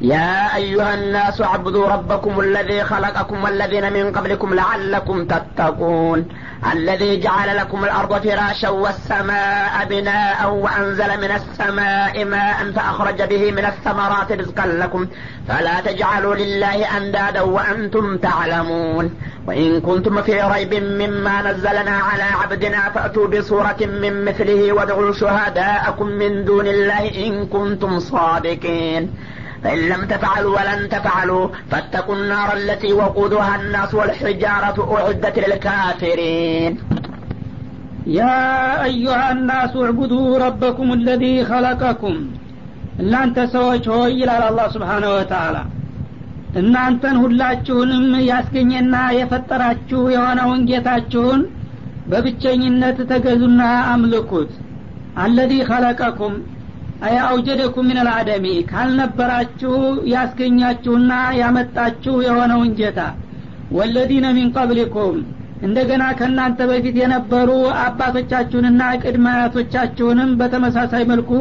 يا أيها الناس اعبدوا ربكم الذي خلقكم والذين من قبلكم لعلكم تتقون. الذي جعل لكم الأرض فراشا والسماء بناء وأنزل من السماء ماء فأخرج به من الثمرات رزقا لكم. فلا تجعلوا لله أندادا وأنتم تعلمون. وإن كنتم في ريب مما نزلنا على عبدنا فأتوا بصورة من مثله وادعوا شهداءكم من دون الله إن كنتم صادقين. فإن لم تفعلوا ولن تفعلوا فاتقوا النار التي وقودها الناس والحجارة أعدت للكافرين يا أيها الناس اعبدوا ربكم الذي خلقكم እናንተ ሰዎች ሆይ ይላል አላህ ስብሓነሁ ወተአላ እናንተን ሁላችሁንም ያስገኘና የፈጠራችሁ የሆነውን ጌታችሁን በብቸኝነት ተገዙና አምልኩት አለዚ ኸለቀኩም አያ አውጀደኩም ምን አልአደሚ ካልነበራችሁ ያስገኛችሁና ያመጣችሁ የሆነውን ጌታ። ወለዚነ ሚን ቀብሊኩም እንደገና ከእናንተ በፊት የነበሩ አባቶቻችሁንና ቅድመ አያቶቻችሁንም በተመሳሳይ መልኩ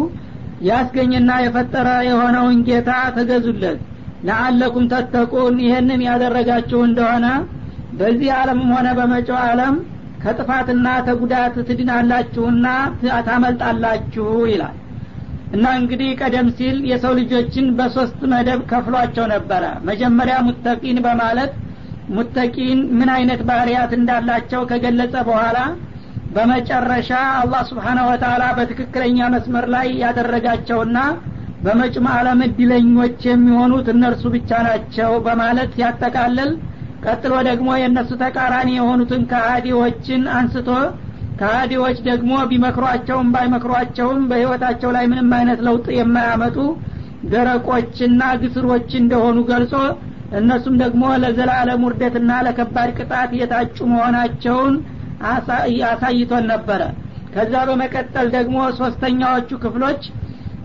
ያስገኝና የፈጠረ የሆነውን ጌታ ተገዙለት። ለአለኩም ተተቁን ይህንን ያደረጋችሁ እንደሆነ በዚህ ዓለምም ሆነ በመጪው ዓለም ከጥፋትና ተጉዳት ትድናላችሁና ታመልጣላችሁ ይላል እና እንግዲህ ቀደም ሲል የሰው ልጆችን በሶስት መደብ ከፍሏቸው ነበረ። መጀመሪያ ሙተቂን በማለት ሙተቂን ምን አይነት ባህርያት እንዳላቸው ከገለጸ በኋላ በመጨረሻ አላህ ስብሓነ ወተላ በትክክለኛ መስመር ላይ ያደረጋቸውና በመጭም ዓለም እድለኞች የሚሆኑት እነርሱ ብቻ ናቸው በማለት ያጠቃልል ቀጥሎ ደግሞ የእነሱ ተቃራኒ የሆኑትን ከሃዲዎችን አንስቶ ከሃዲዎች ደግሞ ቢመክሯቸውም ባይመክሯቸውም በህይወታቸው ላይ ምንም አይነት ለውጥ የማያመጡ ደረቆችና ግስሮች እንደሆኑ ገልጾ እነሱም ደግሞ ለዘላለም ውርደትና ለከባድ ቅጣት የታጩ መሆናቸውን አሳይቶን ነበረ። ከዛ በመቀጠል ደግሞ ሶስተኛዎቹ ክፍሎች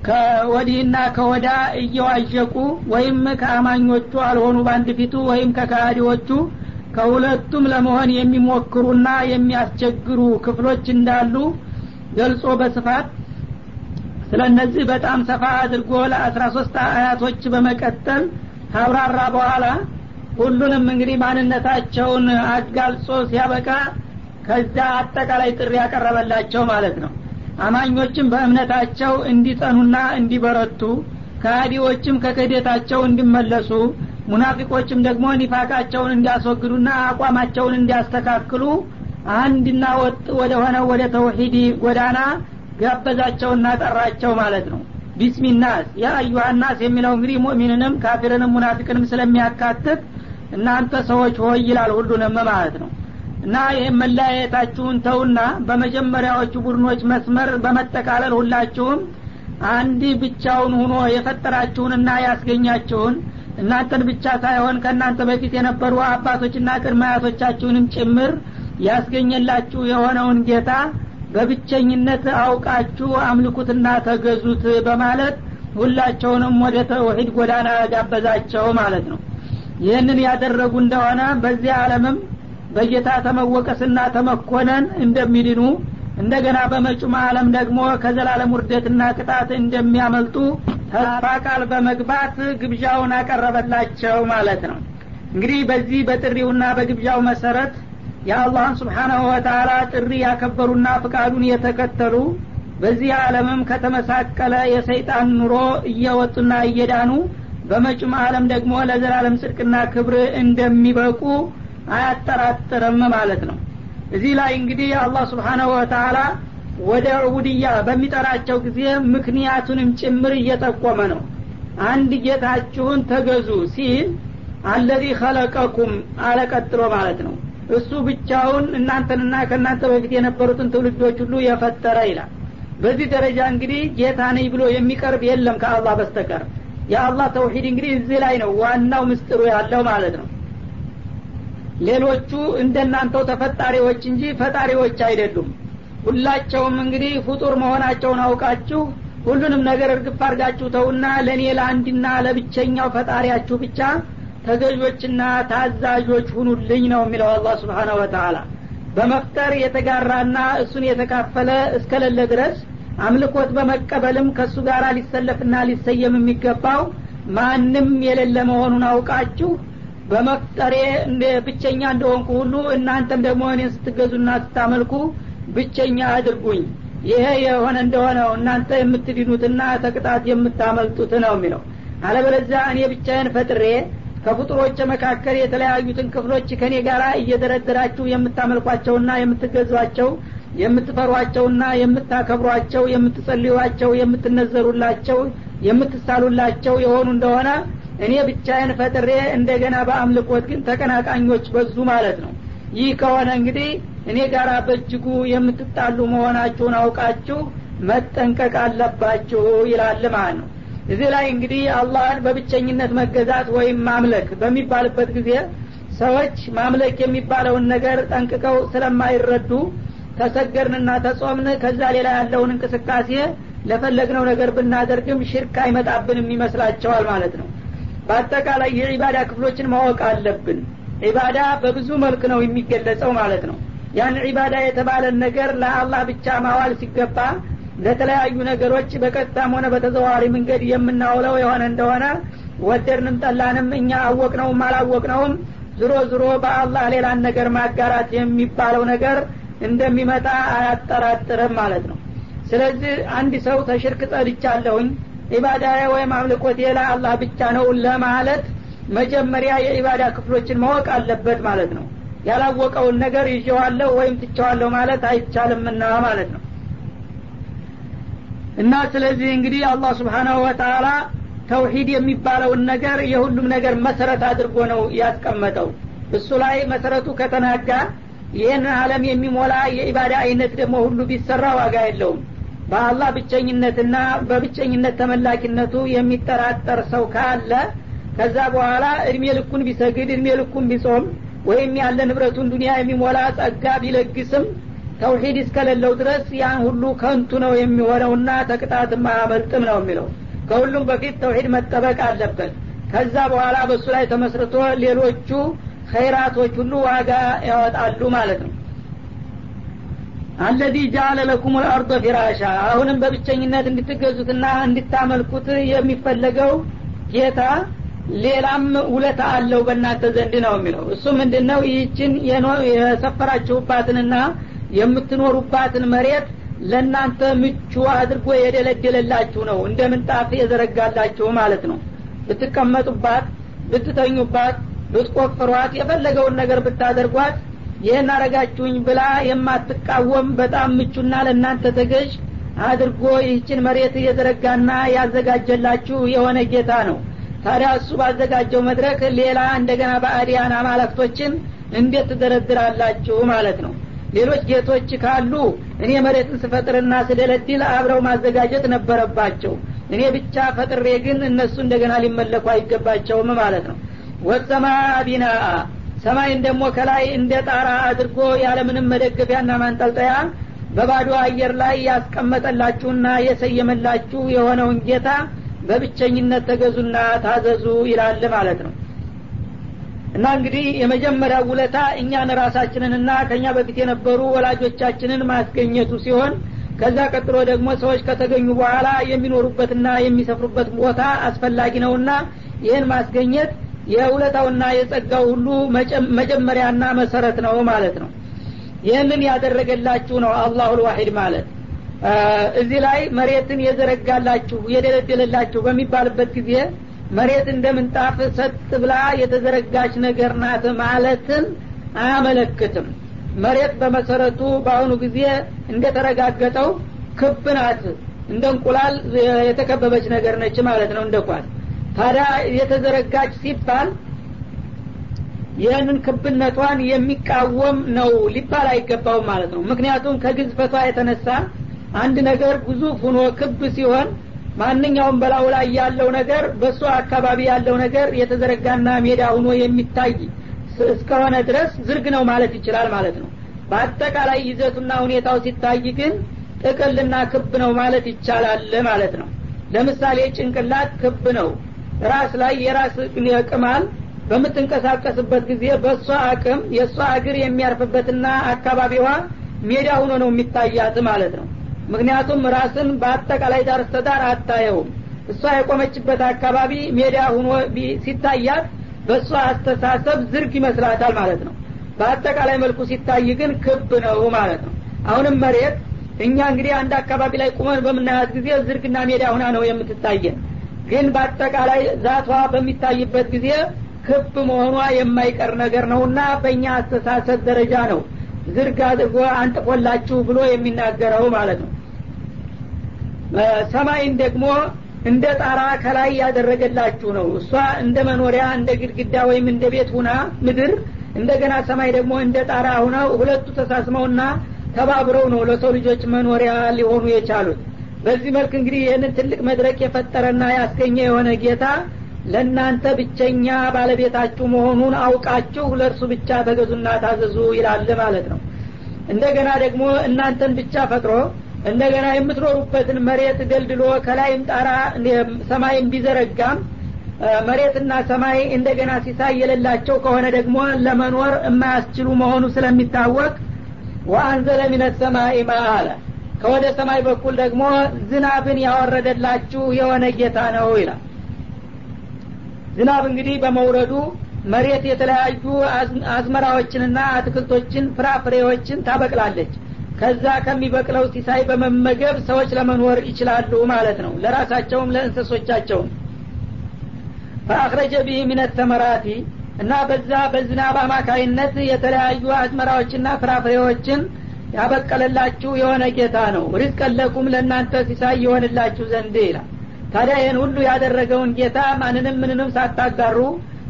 ከወዲህና ከወዳ እየዋዠቁ ወይም ከአማኞቹ አልሆኑ በአንድ ፊቱ ወይም ከካሃዲዎቹ ከሁለቱም ለመሆን የሚሞክሩና የሚያስቸግሩ ክፍሎች እንዳሉ ገልጾ በስፋት ስለ እነዚህ በጣም ሰፋ አድርጎ ለአስራ ሶስት አያቶች በመቀጠል ካብራራ በኋላ ሁሉንም እንግዲህ ማንነታቸውን አጋልጾ ሲያበቃ ከዛ አጠቃላይ ጥሪ ያቀረበላቸው ማለት ነው። አማኞችም በእምነታቸው እንዲጸኑና እንዲበረቱ ከሃዲዎችም ከክህደታቸው እንዲመለሱ ሙናፊቆችም ደግሞ ኒፋቃቸውን እንዲያስወግዱና አቋማቸውን እንዲያስተካክሉ አንድና ወጥ ወደ ሆነው ወደ ተውሂድ ጎዳና ጋበዛቸውና ጠራቸው ማለት ነው። ቢስሚናስ ያ አዩሃናስ የሚለው እንግዲህ ሙእሚንንም ካፊርንም ሙናፊቅንም ስለሚያካትት እናንተ ሰዎች ሆይ ይላል ሁሉንም ማለት ነው። እና ይህም መለያየታችሁን ተውና በመጀመሪያዎቹ ቡድኖች መስመር በመጠቃለል ሁላችሁም አንድ ብቻውን ሁኖ የፈጠራችሁንና ያስገኛችሁን እናንተን ብቻ ሳይሆን ከእናንተ በፊት የነበሩ አባቶችና ቅድመ ጭምር ያስገኘላችሁ የሆነውን ጌታ በብቸኝነት አውቃችሁ አምልኩትና ተገዙት በማለት ሁላቸውንም ወደ ተውሂድ ጎዳና ጋበዛቸው ማለት ነው። ይህንን ያደረጉ እንደሆነ በዚህ ዓለምም በጌታ ተመወቀስና ተመኮነን እንደሚድኑ እንደገና በመጩም ዓለም ደግሞ ከዘላለም ውርደትና ቅጣት እንደሚያመልጡ ተስፋ ቃል በመግባት ግብዣውን አቀረበላቸው ማለት ነው። እንግዲህ በዚህ በጥሪውና በግብዣው መሰረት የአላህን ስብሓናሁ ወተላ ጥሪ ያከበሩና ፍቃዱን የተከተሉ በዚህ ዓለምም ከተመሳቀለ የሰይጣን ኑሮ እየወጡና እየዳኑ በመጩም ዓለም ደግሞ ለዘላለም ጽድቅና ክብር እንደሚበቁ አያጠራጥርም ማለት ነው። እዚህ ላይ እንግዲህ አላህ ስብሓናሁ ወተላ ወደ ዑቡድያ በሚጠራቸው ጊዜ ምክንያቱንም ጭምር እየጠቆመ ነው። አንድ ጌታችሁን ተገዙ ሲል አለዚ ኸለቀኩም አለቀጥሎ ማለት ነው። እሱ ብቻውን እናንተንና ከእናንተ በፊት የነበሩትን ትውልዶች ሁሉ የፈጠረ ይላል። በዚህ ደረጃ እንግዲህ ጌታ ነኝ ብሎ የሚቀርብ የለም ከአላህ በስተቀር። የአላህ ተውሂድ እንግዲህ እዚህ ላይ ነው ዋናው ምስጢሩ ያለው ማለት ነው። ሌሎቹ እንደናንተው ተፈጣሪዎች እንጂ ፈጣሪዎች አይደሉም ሁላቸውም እንግዲህ ፍጡር መሆናቸውን አውቃችሁ ሁሉንም ነገር እርግፍ አርጋችሁ ተውና ለእኔ ለአንድና ለብቸኛው ፈጣሪያችሁ ብቻ ተገዦችና ታዛዦች ሁኑልኝ ነው የሚለው አላህ ስብሓናሁ ወተላ በመፍጠር የተጋራና እሱን የተካፈለ እስከሌለ ድረስ አምልኮት በመቀበልም ከእሱ ጋር ሊሰለፍና ሊሰየም የሚገባው ማንም የሌለ መሆኑን አውቃችሁ በመፍጠሬ ብቸኛ እንደሆንኩ ሁሉ እናንተም ደግሞ እኔን ስትገዙና ስታመልኩ ብቸኛ አድርጉኝ። ይሄ የሆነ እንደሆነው እናንተ የምትድኑትና ተቅጣት የምታመልጡት ነው የሚለው። አለበለዚያ እኔ ብቻዬን ፈጥሬ ከፍጡሮች መካከል የተለያዩትን ክፍሎች ከኔ ጋር እየደረደራችሁ የምታመልኳቸውና የምትገዟቸው የምትፈሯቸውና የምታከብሯቸው የምትጸልዩቸው የምትነዘሩላቸው የምትሳሉላቸው የሆኑ እንደሆነ እኔ ብቻዬን ፈጥሬ እንደገና በአምልኮት ግን ተቀናቃኞች በዙ ማለት ነው። ይህ ከሆነ እንግዲህ እኔ ጋር በእጅጉ የምትጣሉ መሆናችሁን አውቃችሁ መጠንቀቅ አለባችሁ ይላል ማለት ነው? እዚህ ላይ እንግዲህ አላህን በብቸኝነት መገዛት ወይም ማምለክ በሚባልበት ጊዜ ሰዎች ማምለክ የሚባለውን ነገር ጠንቅቀው ስለማይረዱ ተሰገርንና ተጾምን ከዛ ሌላ ያለውን እንቅስቃሴ ለፈለግነው ነገር ብናደርግም ሽርክ አይመጣብንም ይመስላቸዋል ማለት ነው። በአጠቃላይ የዒባዳ ክፍሎችን ማወቅ አለብን። ዒባዳ በብዙ መልክ ነው የሚገለጸው ማለት ነው ያን ዒባዳ የተባለን ነገር ለአላህ ብቻ ማዋል ሲገባ ለተለያዩ ነገሮች በቀጥታም ሆነ በተዘዋዋሪ መንገድ የምናውለው የሆነ እንደሆነ ወደድንም ጠላንም እኛ አወቅነውም አላወቅነውም ዝሮ ዝሮ በአላህ ሌላን ነገር ማጋራት የሚባለው ነገር እንደሚመጣ አያጠራጥርም ማለት ነው። ስለዚህ አንድ ሰው ተሽርክ ጸድቻለሁኝ ኢባዳዬ ወይም አምልኮቴ ለአላህ ብቻ ነው ለማለት መጀመሪያ የኢባዳ ክፍሎችን ማወቅ አለበት ማለት ነው ያላወቀውን ነገር ይዤዋለሁ ወይም ትቸዋለሁ ማለት አይቻልምና ማለት ነው። እና ስለዚህ እንግዲህ አላህ ስብሓናሁ ወተላ ተውሂድ የሚባለውን ነገር የሁሉም ነገር መሰረት አድርጎ ነው ያስቀመጠው። እሱ ላይ መሰረቱ ከተናጋ ይህን አለም የሚሞላ የኢባዳ አይነት ደግሞ ሁሉ ቢሰራ ዋጋ የለውም። በአላህ ብቸኝነትና በብቸኝነት ተመላኪነቱ የሚጠራጠር ሰው ካለ ከዛ በኋላ እድሜ ልኩን ቢሰግድ እድሜ ልኩን ቢጾም ወይም ያለ ንብረቱን ዱኒያ የሚሞላ ጸጋ ቢለግስም ተውሂድ እስከሌለው ድረስ ያን ሁሉ ከንቱ ነው የሚሆነውና ተቅጣት ማያመልጥም ነው የሚለው። ከሁሉም በፊት ተውሂድ መጠበቅ አለበት። ከዛ በኋላ በእሱ ላይ ተመስርቶ ሌሎቹ ኸይራቶች ሁሉ ዋጋ ያወጣሉ ማለት ነው። አለዚ ጃአለ ለኩም ልአርض ፊራሻ አሁንም በብቸኝነት እንድትገዙትና እንድታመልኩት የሚፈለገው ጌታ ሌላም ውለታ አለው በእናንተ ዘንድ ነው የሚለው። እሱ ምንድን ነው ይህችን የሰፈራችሁባትንና የምትኖሩባትን መሬት ለእናንተ ምቹ አድርጎ የደለደለላችሁ ነው። እንደ ምንጣፍ የዘረጋላችሁ ማለት ነው። ብትቀመጡባት ብትተኙባት ብትቆፍሯት የፈለገውን ነገር ብታደርጓት ይህን አረጋችሁኝ ብላ የማትቃወም በጣም ምቹና ለእናንተ ተገዥ አድርጎ ይህችን መሬት የዘረጋና ያዘጋጀላችሁ የሆነ ጌታ ነው ታዲያ እሱ ባዘጋጀው መድረክ ሌላ እንደገና በአዲያን አማለክቶችን እንዴት ትደረድራላችሁ ማለት ነው? ሌሎች ጌቶች ካሉ እኔ መሬትን ስፈጥርና ስደለድል አብረው ማዘጋጀት ነበረባቸው። እኔ ብቻ ፈጥሬ ግን እነሱ እንደገና ሊመለኩ አይገባቸውም ማለት ነው። ወሰማ ቢናአ ሰማይን ደግሞ ከላይ እንደ ጣራ አድርጎ ያለምንም መደገፊያና ማንጠልጠያ በባዶ አየር ላይ ያስቀመጠላችሁና የሰየመላችሁ የሆነውን ጌታ በብቸኝነት ተገዙና ታዘዙ ይላል ማለት ነው። እና እንግዲህ የመጀመሪያው ውለታ እኛን ራሳችንንና ከኛ በፊት የነበሩ ወላጆቻችንን ማስገኘቱ ሲሆን ከዛ ቀጥሎ ደግሞ ሰዎች ከተገኙ በኋላ የሚኖሩበትና የሚሰፍሩበት ቦታ አስፈላጊ ነውና ይህን ማስገኘት የውለታውና የጸጋው ሁሉ መጀመሪያና መሰረት ነው ማለት ነው። ይህንን ያደረገላችሁ ነው አላሁ ልዋሂድ ማለት እዚህ ላይ መሬትን የዘረጋላችሁ የደለደለላችሁ በሚባልበት ጊዜ መሬት እንደ ምንጣፍ ሰጥ ብላ የተዘረጋች ነገር ናት ማለትን አያመለክትም። መሬት በመሰረቱ በአሁኑ ጊዜ እንደተረጋገጠው ክብ ናት እንደ እንቁላል የተከበበች ነገር ነች ማለት ነው እንደ ኳስ። ታዲያ የተዘረጋች ሲባል ይህንን ክብነቷን የሚቃወም ነው ሊባል አይገባውም ማለት ነው። ምክንያቱም ከግዝፈቷ የተነሳ አንድ ነገር ግዙፍ ሁኖ ክብ ሲሆን ማንኛውም በላው ላይ ያለው ነገር በእሱ አካባቢ ያለው ነገር የተዘረጋና ሜዳ ሁኖ የሚታይ እስከሆነ ድረስ ዝርግ ነው ማለት ይችላል ማለት ነው። በአጠቃላይ ይዘቱና ሁኔታው ሲታይ ግን ጥቅልና ክብ ነው ማለት ይቻላል ማለት ነው። ለምሳሌ ጭንቅላት ክብ ነው። ራስ ላይ የራስ ቅማል በምትንቀሳቀስበት ጊዜ በእሷ አቅም የእሷ እግር የሚያርፍበትና አካባቢዋ ሜዳ ሁኖ ነው የሚታያት ማለት ነው ምክንያቱም ራስን በአጠቃላይ ዳር ስተዳር አታየውም። እሷ የቆመችበት አካባቢ ሜዳ ሁኖ ሲታያት በእሷ አስተሳሰብ ዝርግ ይመስላታል ማለት ነው። በአጠቃላይ መልኩ ሲታይ ግን ክብ ነው ማለት ነው። አሁንም መሬት እኛ እንግዲህ አንድ አካባቢ ላይ ቁመን በምናያት ጊዜ ዝርግና ሜዳ ሁና ነው የምትታየን። ግን በአጠቃላይ ዛቷ በሚታይበት ጊዜ ክብ መሆኗ የማይቀር ነገር ነውና በእኛ አስተሳሰብ ደረጃ ነው ዝርግ አድርጎ አንጥፎላችሁ ብሎ የሚናገረው ማለት ነው ሰማይን ደግሞ እንደ ጣራ ከላይ ያደረገላችሁ ነው። እሷ እንደ መኖሪያ እንደ ግድግዳ ወይም እንደ ቤት ሁና ምድር እንደገና ሰማይ ደግሞ እንደ ጣራ ሁነው ሁለቱ ተሳስመውና ተባብረው ነው ለሰው ልጆች መኖሪያ ሊሆኑ የቻሉት። በዚህ መልክ እንግዲህ ይህንን ትልቅ መድረክ የፈጠረና ያስገኘ የሆነ ጌታ ለእናንተ ብቸኛ ባለቤታችሁ መሆኑን አውቃችሁ ለእርሱ ብቻ ተገዙና ታዘዙ ይላል ማለት ነው። እንደገና ደግሞ እናንተን ብቻ ፈጥሮ እንደገና የምትኖሩበትን መሬት ደልድሎ ከላይም ጣራ ሰማይም ቢዘረጋም መሬትና ሰማይ እንደገና ሲሳይ የሌላቸው ከሆነ ደግሞ ለመኖር የማያስችሉ መሆኑ ስለሚታወቅ ወአንዘለ ሚነ ሰማይ ማአለ ከወደ ሰማይ በኩል ደግሞ ዝናብን ያወረደላችሁ የሆነ ጌታ ነው ይላል። ዝናብ እንግዲህ በመውረዱ መሬት የተለያዩ አዝመራዎችንና አትክልቶችን ፍራፍሬዎችን ታበቅላለች ከዛ ከሚበቅለው ሲሳይ በመመገብ ሰዎች ለመኖር ይችላሉ ማለት ነው። ለራሳቸውም ለእንሰሶቻቸውም ፈአክረጀ ቢህ ሚነት ተመራቲ እና በዛ በዝናብ አማካይነት የተለያዩ አዝመራዎችና ፍራፍሬዎችን ያበቀለላችሁ የሆነ ጌታ ነው። ሪዝቀን ለእናንተ ሲሳይ የሆንላችሁ ዘንድ ይላል። ታዲያ ይህን ሁሉ ያደረገውን ጌታ ማንንም ምንንም ሳታጋሩ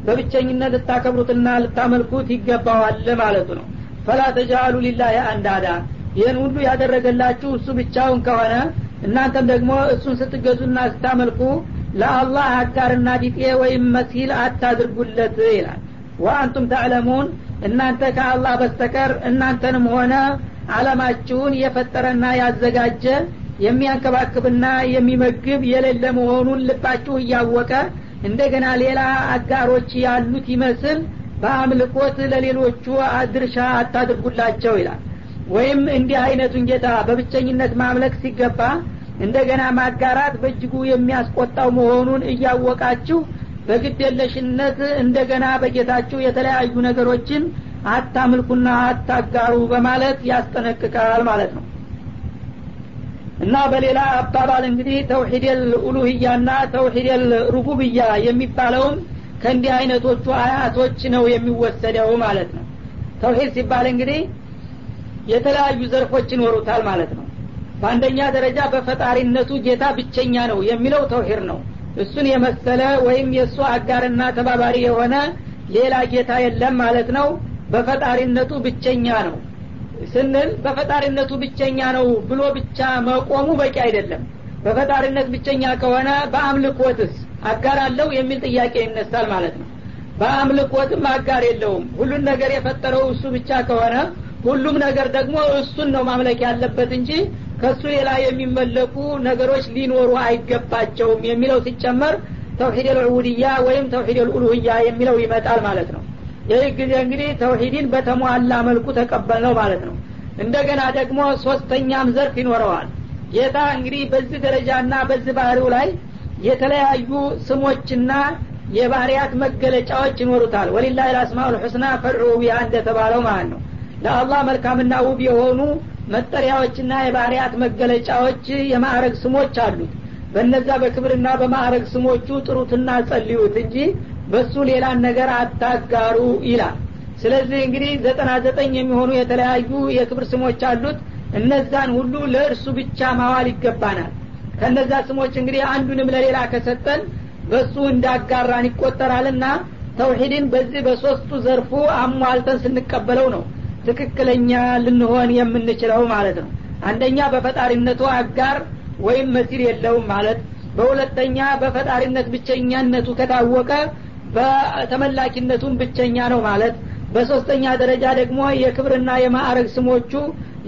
በብቸኝነት ልታከብሩትና ልታመልኩት ይገባዋል ማለቱ ነው። ፈላ ተጃአሉ ሊላህ አንዳዳ ይህን ሁሉ ያደረገላችሁ እሱ ብቻውን ከሆነ እናንተም ደግሞ እሱን ስትገዙና ስታመልኩ ለአላህ አጋርና ቢጤ ወይም መሲል አታድርጉለት ይላል። ወአንቱም ተዕለሙን እናንተ ከአላህ በስተቀር እናንተንም ሆነ አለማችሁን የፈጠረና ያዘጋጀ የሚያንከባክብና የሚመግብ የሌለ መሆኑን ልባችሁ እያወቀ እንደገና ሌላ አጋሮች ያሉት ይመስል በአምልኮት ለሌሎቹ ድርሻ አታድርጉላቸው ይላል ወይም እንዲህ አይነቱን ጌታ በብቸኝነት ማምለክ ሲገባ እንደገና ማጋራት በእጅጉ የሚያስቆጣው መሆኑን እያወቃችሁ በግደለሽነት እንደገና በጌታችሁ የተለያዩ ነገሮችን አታምልኩና አታጋሩ በማለት ያስጠነቅቃል ማለት ነው። እና በሌላ አባባል እንግዲህ ተውሂድ ልኡሉህያና ተውሂድ ሩቡብያ የሚባለውም ከእንዲህ አይነቶቹ አያቶች ነው የሚወሰደው ማለት ነው። ተውሂድ ሲባል እንግዲህ የተለያዩ ዘርፎች ይኖሩታል ማለት ነው። በአንደኛ ደረጃ በፈጣሪነቱ ጌታ ብቸኛ ነው የሚለው ተውሂድ ነው። እሱን የመሰለ ወይም የእሱ አጋርና ተባባሪ የሆነ ሌላ ጌታ የለም ማለት ነው። በፈጣሪነቱ ብቸኛ ነው ስንል በፈጣሪነቱ ብቸኛ ነው ብሎ ብቻ መቆሙ በቂ አይደለም። በፈጣሪነት ብቸኛ ከሆነ በአምልኮትስ አጋር አለው የሚል ጥያቄ ይነሳል ማለት ነው። በአምልኮትም አጋር የለውም። ሁሉን ነገር የፈጠረው እሱ ብቻ ከሆነ ሁሉም ነገር ደግሞ እሱን ነው ማምለክ ያለበት እንጂ ከእሱ ሌላ የሚመለኩ ነገሮች ሊኖሩ አይገባቸውም የሚለው ሲጨመር ተውሂድ ልዑቡድያ ወይም ተውሂድ ልኡሉህያ የሚለው ይመጣል ማለት ነው። ይህ ጊዜ እንግዲህ ተውሂድን በተሟላ መልኩ ተቀበል ነው ማለት ነው። እንደገና ደግሞ ሶስተኛም ዘርፍ ይኖረዋል። ጌታ እንግዲህ በዚህ ደረጃና በዚህ ባህሪው ላይ የተለያዩ ስሞችና የባህርያት መገለጫዎች ይኖሩታል። ወሊላህ ልአስማኡ ልሑስና ፈድዑ ቢሃ እንደተባለው ማለት ነው ለአላህ መልካምና ውብ የሆኑ መጠሪያዎችና የባህርያት መገለጫዎች የማዕረግ ስሞች አሉት። በነዛ በክብርና በማዕረግ ስሞቹ ጥሩትና ጸልዩት እንጂ በሱ ሌላን ነገር አታጋሩ ይላል። ስለዚህ እንግዲህ ዘጠና ዘጠኝ የሚሆኑ የተለያዩ የክብር ስሞች አሉት። እነዛን ሁሉ ለእርሱ ብቻ ማዋል ይገባናል። ከነዛ ስሞች እንግዲህ አንዱንም ለሌላ ከሰጠን በሱ እንዳጋራን ይቆጠራልና ተውሂድን በዚህ በሶስቱ ዘርፉ አሟልተን ስንቀበለው ነው ትክክለኛ ልንሆን የምንችለው ማለት ነው። አንደኛ በፈጣሪነቱ አጋር ወይም መሲል የለውም ማለት በሁለተኛ በፈጣሪነት ብቸኛነቱ ከታወቀ በተመላኪነቱም ብቸኛ ነው ማለት በሶስተኛ ደረጃ ደግሞ የክብርና የማዕረግ ስሞቹ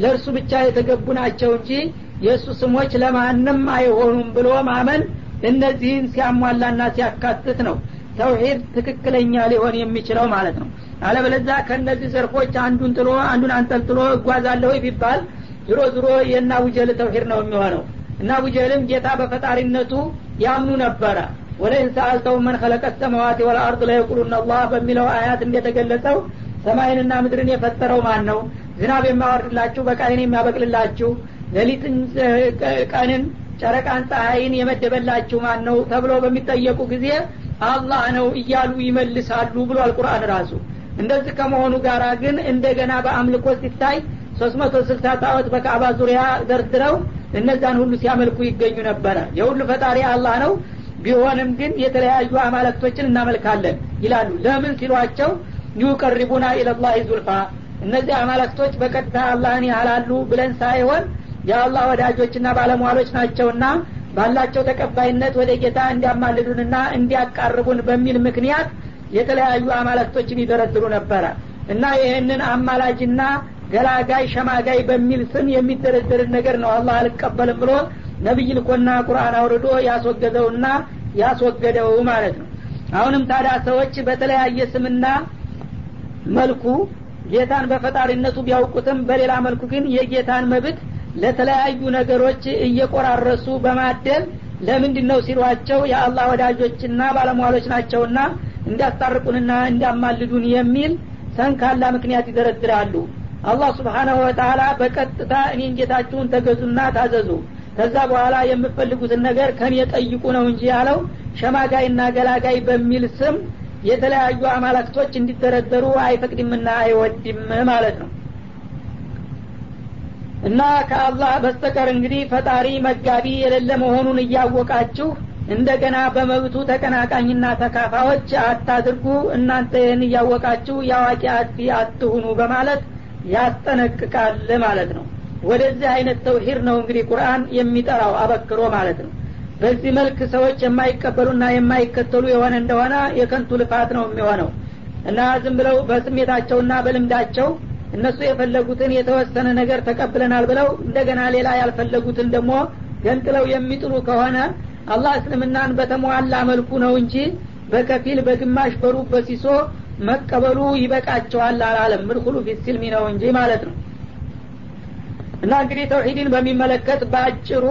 ለእርሱ ብቻ የተገቡ ናቸው እንጂ የእሱ ስሞች ለማንም አይሆኑም ብሎ ማመን እነዚህን ሲያሟላና ሲያካትት ነው ተውሂድ ትክክለኛ ሊሆን የሚችለው ማለት ነው። አለበለዛ ከእነዚህ ዘርፎች አንዱን ጥሎ አንዱን አንጠልጥሎ እጓዛለሁ ቢባል ዝሮ ዝሮ የና ውጀል ተውሂድ ነው የሚሆነው። እና አቡጀህልም ጌታ በፈጣሪነቱ ያምኑ ነበረ። ወለይን ሰአልተው መን ከለቀ ሰማዋት ወልአርድ ለየቁሉን አላህ በሚለው አያት እንደተገለጸው ሰማይንና ምድርን የፈጠረው ማን ነው? ዝናብ የሚያወርድላችሁ በቀንን የሚያበቅልላችሁ ሌሊትን ቀንን ጨረቃን ፀሐይን የመደበላችሁ ማን ነው ተብሎ በሚጠየቁ ጊዜ አላህ ነው እያሉ ይመልሳሉ ብሏል ቁርአን ራሱ። እንደዚህ ከመሆኑ ጋር ግን እንደገና በአምልኮ ሲታይ ሶስት መቶ ስልሳ ጣዖት በካዕባ ዙሪያ ደርድረው እነዛን ሁሉ ሲያመልኩ ይገኙ ነበረ። የሁሉ ፈጣሪ አላህ ነው። ቢሆንም ግን የተለያዩ አማለክቶችን እናመልካለን ይላሉ። ለምን ሲሏቸው ዩቀሪቡና ኢለላህ ዙልፋ እነዚህ አማለክቶች በቀጥታ አላህን ያህላሉ ብለን ሳይሆን የአላህ ወዳጆችና ባለሟሎች ናቸውና ባላቸው ተቀባይነት ወደ ጌታ እንዲያማልዱንና እንዲያቃርቡን በሚል ምክንያት የተለያዩ አማለክቶችን ይደረድሩ ነበረ። እና ይህንን አማላጅና ገላጋይ ሸማጋይ በሚል ስም የሚደረደርን ነገር ነው አላህ አልቀበልም ብሎ ነቢይ ልኮና ቁርአን አውርዶ ያስወገዘውና ያስወገደው ማለት ነው። አሁንም ታዲያ ሰዎች በተለያየ ስምና መልኩ ጌታን በፈጣሪነቱ ቢያውቁትም በሌላ መልኩ ግን የጌታን መብት ለተለያዩ ነገሮች እየቆራረሱ በማደል ለምንድን ነው ሲሏቸው የአላህ ወዳጆችና ባለሟሎች ናቸውና እንዲያስታርቁንና እንዲያማልዱን የሚል ሰንካላ ምክንያት ይደረድራሉ። አላህ ስብሓናሁ ወተላ በቀጥታ እኔን ጌታችሁን ተገዙና ታዘዙ ከዛ በኋላ የምፈልጉትን ነገር ከኔ ጠይቁ ነው እንጂ ያለው ሸማጋይና ገላጋይ በሚል ስም የተለያዩ አማላክቶች እንዲደረደሩ አይፈቅድምና አይወድም ማለት ነው እና ከአላህ በስተቀር እንግዲህ ፈጣሪ መጋቢ የሌለ መሆኑን እያወቃችሁ እንደገና በመብቱ ተቀናቃኝና ተካፋዎች አታድርጉ እናንተ ይህን እያወቃችሁ የአዋቂ አጥፊ አትሁኑ በማለት ያስጠነቅቃል ማለት ነው። ወደዚህ አይነት ተውሂድ ነው እንግዲህ ቁርአን የሚጠራው አበክሮ ማለት ነው። በዚህ መልክ ሰዎች የማይቀበሉና የማይከተሉ የሆነ እንደሆነ የከንቱ ልፋት ነው የሚሆነው። እና ዝም ብለው በስሜታቸውና በልምዳቸው እነሱ የፈለጉትን የተወሰነ ነገር ተቀብለናል ብለው እንደገና ሌላ ያልፈለጉትን ደግሞ ገንጥለው የሚጥሉ ከሆነ አላህ እስልምናን በተሟላ መልኩ ነው እንጂ በከፊል በግማሽ በሩብ በሲሶ መቀበሉ ይበቃቸዋል አላለም። ምድኩሉ ፊሲልሚ ነው እንጂ ማለት ነው። እና እንግዲህ ተውሂድን በሚመለከት በአጭሩ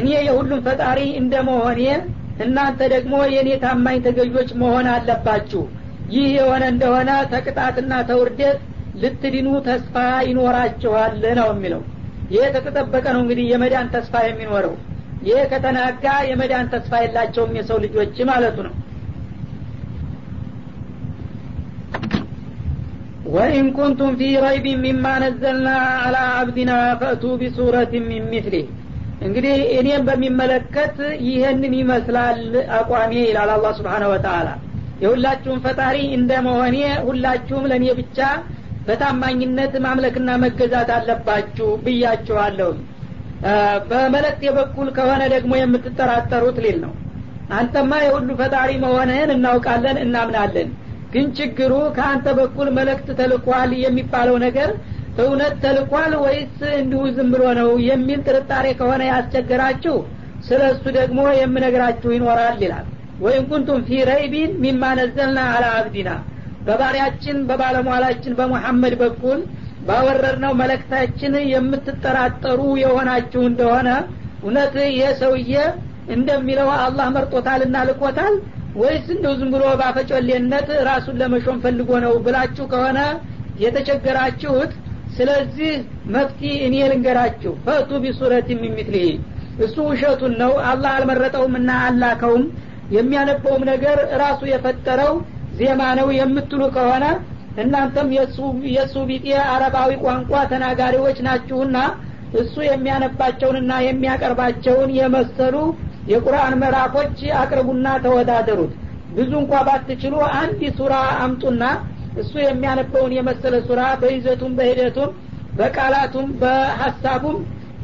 እኔ የሁሉም ፈጣሪ እንደ መሆኔ እናንተ ደግሞ የእኔ ታማኝ ተገዦች መሆን አለባችሁ። ይህ የሆነ እንደሆነ ተቅጣትና ተውርደት ልትድኑ ተስፋ ይኖራችኋል ነው የሚለው። ይህ ተተጠበቀ ነው እንግዲህ የመዳን ተስፋ የሚኖረው። ይህ ከተናጋ የመዳን ተስፋ የላቸውም የሰው ልጆች ማለቱ ነው። ወኢን ኩንቱም ፊ ረይብ ሚማ ነዘልና አላ አብዲና ፈእቱ ቢሱረት ሚን ሚስሊህ እንግዲህ እኔም በሚመለከት ይህንን ይመስላል አቋሜ ይላል አላ ስብሓነ ወተአላ የሁላችሁም ፈጣሪ እንደ መሆኔ ሁላችሁም ለእኔ ብቻ በታማኝነት ማምለክና መገዛት አለባችሁ ብያችኋለሁ። በመለክቴ በኩል ከሆነ ደግሞ የምትጠራጠሩት ሊል ነው። አንተማ የሁሉ ፈጣሪ መሆንህን እናውቃለን እናምናለን። ግን ችግሩ ከአንተ በኩል መለክት ተልኳል የሚባለው ነገር እውነት ተልኳል ወይስ እንዲሁ ዝም ብሎ ነው የሚል ጥርጣሬ ከሆነ ያስቸገራችሁ ስለ እሱ ደግሞ የምነግራችሁ ይኖራል ይላል። ወይም ኩንቱም ፊ ረይቢን ሚማ አላ አብዲና በባሪያችን በባለሟላችን በሙሐመድ በኩል ባወረድነው መለክታችን የምትጠራጠሩ የሆናችሁ እንደሆነ እውነት ይሄ ሰውዬ እንደሚለው አላህ መርጦታልና ልኮታል? ወይስ እንደው ዝም ብሎ ባፈጮሌነት ራሱን ለመሾም ፈልጎ ነው ብላችሁ ከሆነ የተቸገራችሁት? ስለዚህ መፍቲ እኔ ልንገራችሁ። ፈቱ ቢሱረት ሚሚትሊህ እሱ ውሸቱን ነው። አላህ አልመረጠውም እና አላከውም። የሚያነበውም ነገር ራሱ የፈጠረው ዜማ ነው የምትሉ ከሆነ እናንተም የእሱ ቢጤ አረባዊ ቋንቋ ተናጋሪዎች ናችሁና እሱ የሚያነባቸውንና የሚያቀርባቸውን የመሰሉ የቁርአን ምዕራፎች አቅርቡና ተወዳደሩት። ብዙ እንኳ ባትችሉ አንድ ሱራ አምጡና እሱ የሚያነበውን የመሰለ ሱራ በይዘቱም በሂደቱም በቃላቱም በሀሳቡም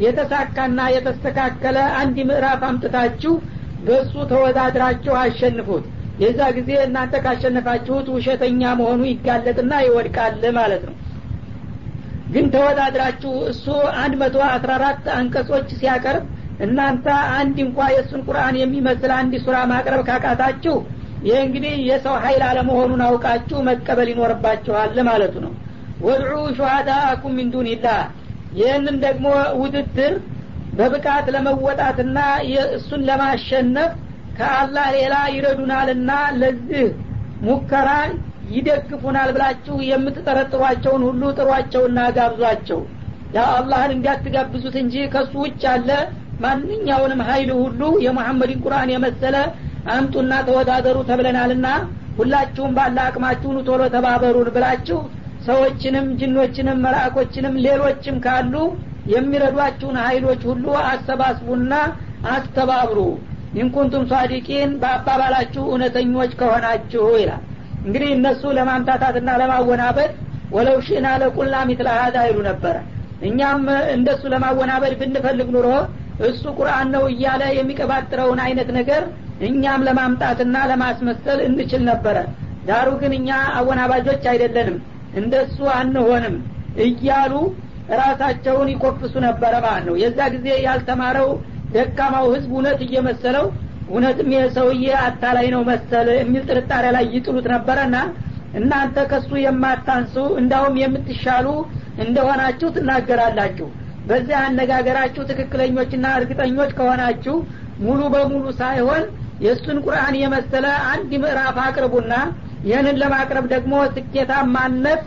የተሳካና የተስተካከለ አንድ ምዕራፍ አምጥታችሁ በእሱ ተወዳድራችሁ አሸንፉት የዛ ጊዜ እናንተ ካሸነፋችሁት ውሸተኛ መሆኑ ይጋለጥና ይወድቃል ማለት ነው። ግን ተወዳድራችሁ እሱ አንድ መቶ አስራ አራት አንቀጾች ሲያቀርብ እናንተ አንድ እንኳ የእሱን ቁርአን የሚመስል አንድ ሱራ ማቅረብ ካቃታችሁ ይህ እንግዲህ የሰው ሀይል አለመሆኑን አውቃችሁ መቀበል ይኖርባችኋል ማለቱ ነው። ወድዑ ሹሃዳአኩም ሚን ዱንላህ ይህንን ደግሞ ውድድር በብቃት ለመወጣትና እሱን ለማሸነፍ ከአላህ ሌላ ይረዱናልና ለዚህ ሙከራ ይደግፉናል ብላችሁ የምትጠረጥሯቸውን ሁሉ ጥሯቸውና ጋብዟቸው። ያ አላህን እንዲያትጋብዙት እንጂ ከሱ ውጭ ያለ ማንኛውንም ሀይል ሁሉ የሙሐመድን ቁርአን የመሰለ አምጡና ተወዳደሩ ተብለናልና ሁላችሁም ባለ አቅማችሁን ቶሎ ተባበሩን ብላችሁ ሰዎችንም ጅኖችንም መላእኮችንም ሌሎችም ካሉ የሚረዷችሁን ሀይሎች ሁሉ አሰባስቡና አስተባብሩ ኢንኩንቱም ሷዲቂን በአባባላችሁ እውነተኞች ከሆናችሁ ይላል። እንግዲህ እነሱ ለማምታታትና ለማወናበድ ወለው ሽና ለቁልና ሚትለ ሀዳ ይሉ ነበረ እኛም እንደሱ ለማወናበድ ብንፈልግ ኑሮ እሱ ቁርአን ነው እያለ የሚቀባጥረውን አይነት ነገር እኛም ለማምጣትና ለማስመሰል እንችል ነበረ ዳሩ ግን እኛ አወናባጆች አይደለንም እንደሱ አንሆንም እያሉ ራሳቸውን ይኮፍሱ ነበረ ማለት ነው። የዛ ጊዜ ያልተማረው ደካማው ህዝብ እውነት እየመሰለው እውነትም ይህ ሰውዬ አታላይ ነው መሰል የሚል ጥርጣሬ ላይ ይጥሉት ነበረና እናንተ ከሱ የማታንሱ እንዳውም የምትሻሉ እንደሆናችሁ ትናገራላችሁ። በዚህ አነጋገራችሁ ትክክለኞችና እርግጠኞች ከሆናችሁ ሙሉ በሙሉ ሳይሆን የእሱን ቁርአን የመሰለ አንድ ምዕራፍ አቅርቡና ይህንን ለማቅረብ ደግሞ ስኬታማነት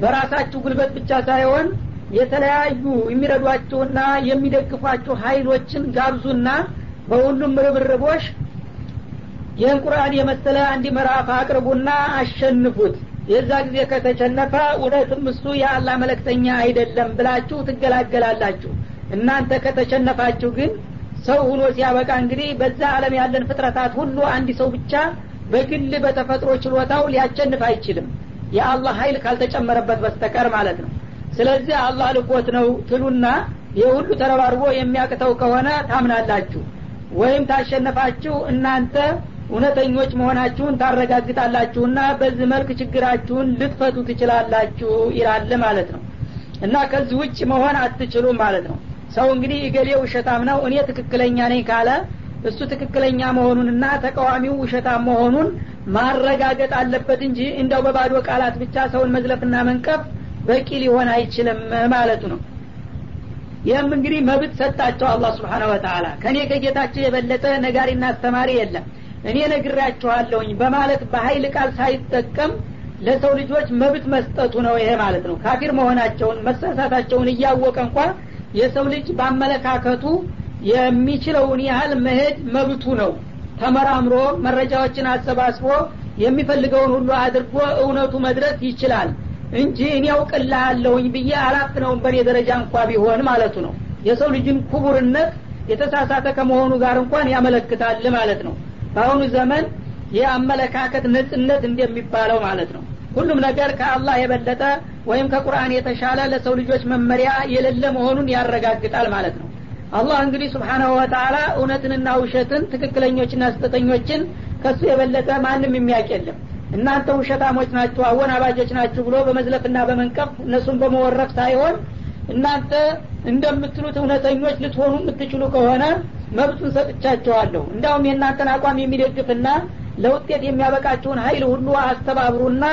በራሳችሁ ጉልበት ብቻ ሳይሆን የተለያዩ የሚረዷችሁና የሚደግፏችሁ ሀይሎችን ጋብዙና በሁሉም ርብርቦች ይህን ቁርአን የመሰለ አንድ ምዕራፍ አቅርቡና አሸንፉት። የዛ ጊዜ ከተሸነፈ እውነትም እሱ የአላህ መለክተኛ አይደለም ብላችሁ ትገላገላላችሁ። እናንተ ከተሸነፋችሁ ግን ሰው ሁኖ ሲያበቃ እንግዲህ በዛ አለም ያለን ፍጥረታት ሁሉ አንድ ሰው ብቻ በግል በተፈጥሮ ችሎታው ሊያሸንፍ አይችልም። የአላህ ሀይል ካልተጨመረበት በስተቀር ማለት ነው ስለዚህ አላህ ልኮት ነው ትሉና የሁሉ ተረባርቦ የሚያቅተው ከሆነ ታምናላችሁ። ወይም ታሸነፋችሁ እናንተ እውነተኞች መሆናችሁን ታረጋግጣላችሁና በዚህ መልክ ችግራችሁን ልትፈቱ ትችላላችሁ ይላል ማለት ነው። እና ከዚህ ውጭ መሆን አትችሉም ማለት ነው። ሰው እንግዲህ እገሌ ውሸታም ነው እኔ ትክክለኛ ነኝ ካለ እሱ ትክክለኛ መሆኑንና ተቃዋሚው ውሸታም መሆኑን ማረጋገጥ አለበት እንጂ እንደው በባዶ ቃላት ብቻ ሰውን መዝለፍና መንቀፍ በቂ ሊሆን አይችልም ማለቱ ነው። ይህም እንግዲህ መብት ሰጣቸው አላህ ስብሓን ወተላ ከእኔ ከጌታቸው የበለጠ ነጋሪና አስተማሪ የለም። እኔ ነግራችኋለሁኝ በማለት በሀይል ቃል ሳይጠቀም ለሰው ልጆች መብት መስጠቱ ነው ይሄ ማለት ነው። ካፊር መሆናቸውን መሳሳታቸውን እያወቀ እንኳ የሰው ልጅ በአመለካከቱ የሚችለውን ያህል መሄድ መብቱ ነው። ተመራምሮ መረጃዎችን አሰባስቦ የሚፈልገውን ሁሉ አድርጎ እውነቱ መድረስ ይችላል እንጂ እኔ ያውቅልሃለሁኝ ብዬ አላፍነውም በእኔ ደረጃ እንኳ ቢሆን ማለቱ ነው። የሰው ልጅን ክቡርነት የተሳሳተ ከመሆኑ ጋር እንኳን ያመለክታል ማለት ነው። በአሁኑ ዘመን የአመለካከት ነጽነት እንደሚባለው ማለት ነው። ሁሉም ነገር ከአላህ የበለጠ ወይም ከቁርአን የተሻለ ለሰው ልጆች መመሪያ የሌለ መሆኑን ያረጋግጣል ማለት ነው። አላህ እንግዲህ ስብሓናሁ ወተላ እውነትንና ውሸትን ትክክለኞችና ስጠተኞችን ከሱ የበለጠ ማንም የሚያውቅ የለም እናንተ ውሸታሞች ናችሁ አወናባጆች ናችሁ ብሎ በመዝለፍና በመንቀፍ እነሱን በመወረፍ ሳይሆን እናንተ እንደምትሉት እውነተኞች ልትሆኑ የምትችሉ ከሆነ መብቱን ሰጥቻቸዋለሁ እንዳውም የእናንተን አቋም የሚደግፍና ለውጤት የሚያበቃችሁን ሀይል ሁሉ አስተባብሩና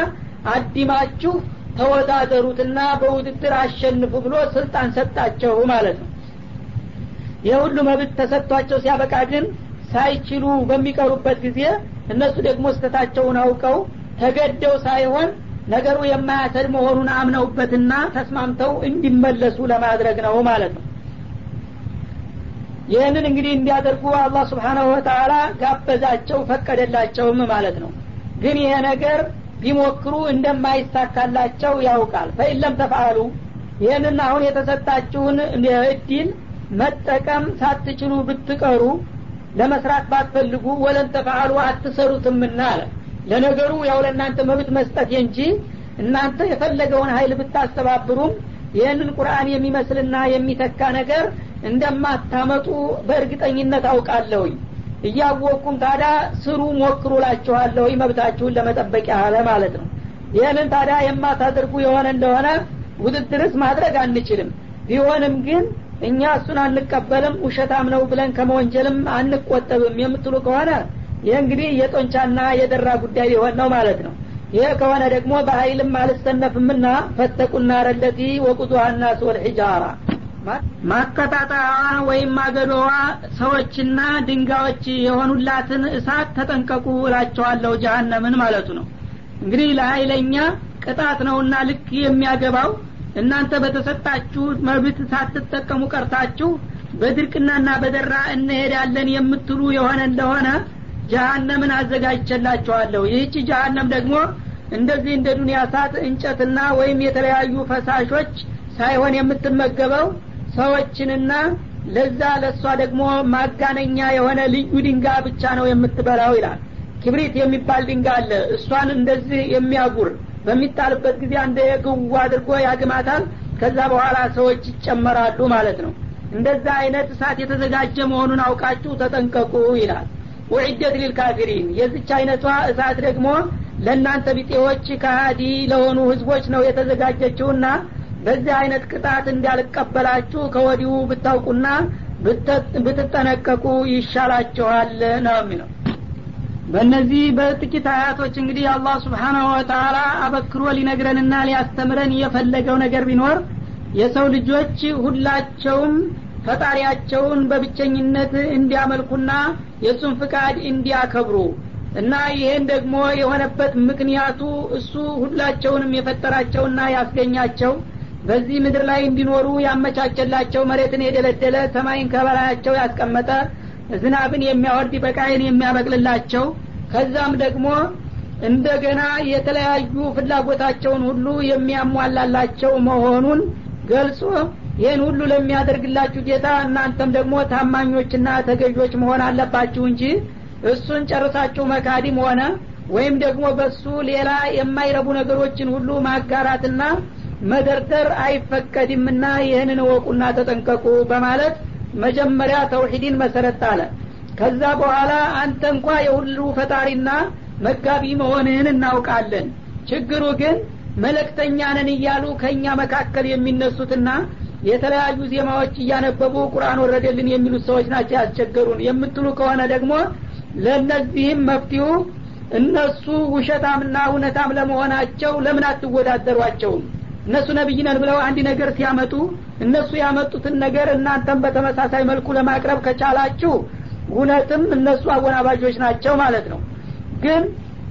አዲማችሁ ተወዳደሩትና በውድድር አሸንፉ ብሎ ስልጣን ሰጣቸው ማለት ነው። ይህ ሁሉ መብት ተሰጥቷቸው ሲያበቃ ግን ሳይችሉ በሚቀሩበት ጊዜ እነሱ ደግሞ ስተታቸውን አውቀው ተገደው ሳይሆን ነገሩ የማያሰድ መሆኑን አምነውበትና ተስማምተው እንዲመለሱ ለማድረግ ነው ማለት ነው። ይህንን እንግዲህ እንዲያደርጉ አላህ ስብሓናሁ ወተላ ጋበዛቸው ፈቀደላቸውም ማለት ነው። ግን ይሄ ነገር ቢሞክሩ እንደማይሳካላቸው ያውቃል። ፈኢለም ተፍአሉ ይህንን አሁን የተሰጣችሁን እድል መጠቀም ሳትችሉ ብትቀሩ ለመስራት ባትፈልጉ ወለን ተፈአሉ አትሰሩትምና አለ። ለነገሩ ያው ለእናንተ መብት መስጠት እንጂ እናንተ የፈለገውን ሀይል ብታስተባብሩም ይህንን ቁርአን የሚመስልና የሚተካ ነገር እንደማታመጡ በእርግጠኝነት አውቃለሁኝ። እያወቅኩም ታዲያ ስሩ ሞክሩ ላችኋለሁኝ መብታችሁን ለመጠበቅ ያህለ ማለት ነው። ይህንን ታዲያ የማታደርጉ የሆነ እንደሆነ ውድድርስ ማድረግ አንችልም። ቢሆንም ግን እኛ እሱን አንቀበልም ውሸታም ነው ብለን ከመወንጀልም አንቆጠብም የምትሉ ከሆነ ይህ እንግዲህ የጦንቻና የደራ ጉዳይ ሊሆን ነው ማለት ነው። ይህ ከሆነ ደግሞ በሀይልም አልሰነፍምና ፈተቁና ረለቲ ወቁዱሃና ሱል ሒጃራ። ማቀጣጠያዋ ወይም ማገዶዋ ሰዎችና ድንጋዮች የሆኑላትን እሳት ተጠንቀቁ እላቸዋለሁ ጀሀነምን ማለቱ ነው። እንግዲህ ለሀይለኛ ቅጣት ነውና ልክ የሚያገባው እናንተ በተሰጣችሁ መብት ሳትጠቀሙ ቀርታችሁ በድርቅናና በደራ እንሄዳለን የምትሉ የሆነ እንደሆነ ጀሀነምን አዘጋጅቸላችኋለሁ ይህቺ ጀሀነም ደግሞ እንደዚህ እንደ ዱንያ ሳት እንጨትና ወይም የተለያዩ ፈሳሾች ሳይሆን የምትመገበው ሰዎችንና ለዛ ለእሷ ደግሞ ማጋነኛ የሆነ ልዩ ድንጋ ብቻ ነው የምትበላው ይላል። ክብሪት የሚባል ድንጋ አለ። እሷን እንደዚህ የሚያጉር በሚጣልበት ጊዜ አንደ የግው አድርጎ ያግማታል። ከዛ በኋላ ሰዎች ይጨመራሉ ማለት ነው። እንደዛ አይነት እሳት የተዘጋጀ መሆኑን አውቃችሁ ተጠንቀቁ ይላል። ወዒደት ሊልካፊሪን። የዚች አይነቷ እሳት ደግሞ ለእናንተ ቢጤዎች ከሃዲ ለሆኑ ህዝቦች ነው የተዘጋጀችውና በዚህ አይነት ቅጣት እንዳልቀበላችሁ ከወዲሁ ብታውቁና ብትጠነቀቁ ይሻላችኋል ነው የሚለው በእነዚህ በጥቂት አያቶች እንግዲህ አላህ ስብሓናሁ ወተላ አበክሮ ሊነግረንና ሊያስተምረን የፈለገው ነገር ቢኖር የሰው ልጆች ሁላቸውም ፈጣሪያቸውን በብቸኝነት እንዲያመልኩና የእሱን ፍቃድ እንዲያከብሩ እና ይሄን ደግሞ የሆነበት ምክንያቱ እሱ ሁላቸውንም የፈጠራቸውና ያስገኛቸው በዚህ ምድር ላይ እንዲኖሩ ያመቻቸላቸው መሬትን የደለደለ ሰማይን ከበላያቸው ያስቀመጠ ዝናብን የሚያወርድ በቃይን የሚያበቅልላቸው ከዛም ደግሞ እንደገና የተለያዩ ፍላጎታቸውን ሁሉ የሚያሟላላቸው መሆኑን ገልጾ ይህን ሁሉ ለሚያደርግላችሁ ጌታ እናንተም ደግሞ ታማኞችና ተገዦች መሆን አለባችሁ እንጂ እሱን ጨርሳችሁ መካዲም ሆነ ወይም ደግሞ በሱ ሌላ የማይረቡ ነገሮችን ሁሉ ማጋራትና መደርደር አይፈቀድምና ይህንን እወቁና ተጠንቀቁ በማለት መጀመሪያ ተውሂድን መሰረት አለ። ከዛ በኋላ አንተ እንኳ የሁሉ ፈጣሪና መጋቢ መሆንህን እናውቃለን። ችግሩ ግን መለክተኛ ነን እያሉ ከእኛ መካከል የሚነሱትና የተለያዩ ዜማዎች እያነበቡ ቁርአን ወረደልን የሚሉት ሰዎች ናቸው ያስቸገሩን። የምትሉ ከሆነ ደግሞ ለእነዚህም መፍትሁ እነሱ ውሸታምና እውነታም ለመሆናቸው ለምን አትወዳደሯቸውም እነሱ ነቢይ ነን ብለው አንድ ነገር ሲያመጡ እነሱ ያመጡትን ነገር እናንተም በተመሳሳይ መልኩ ለማቅረብ ከቻላችሁ እውነትም እነሱ አወናባጆች ናቸው ማለት ነው። ግን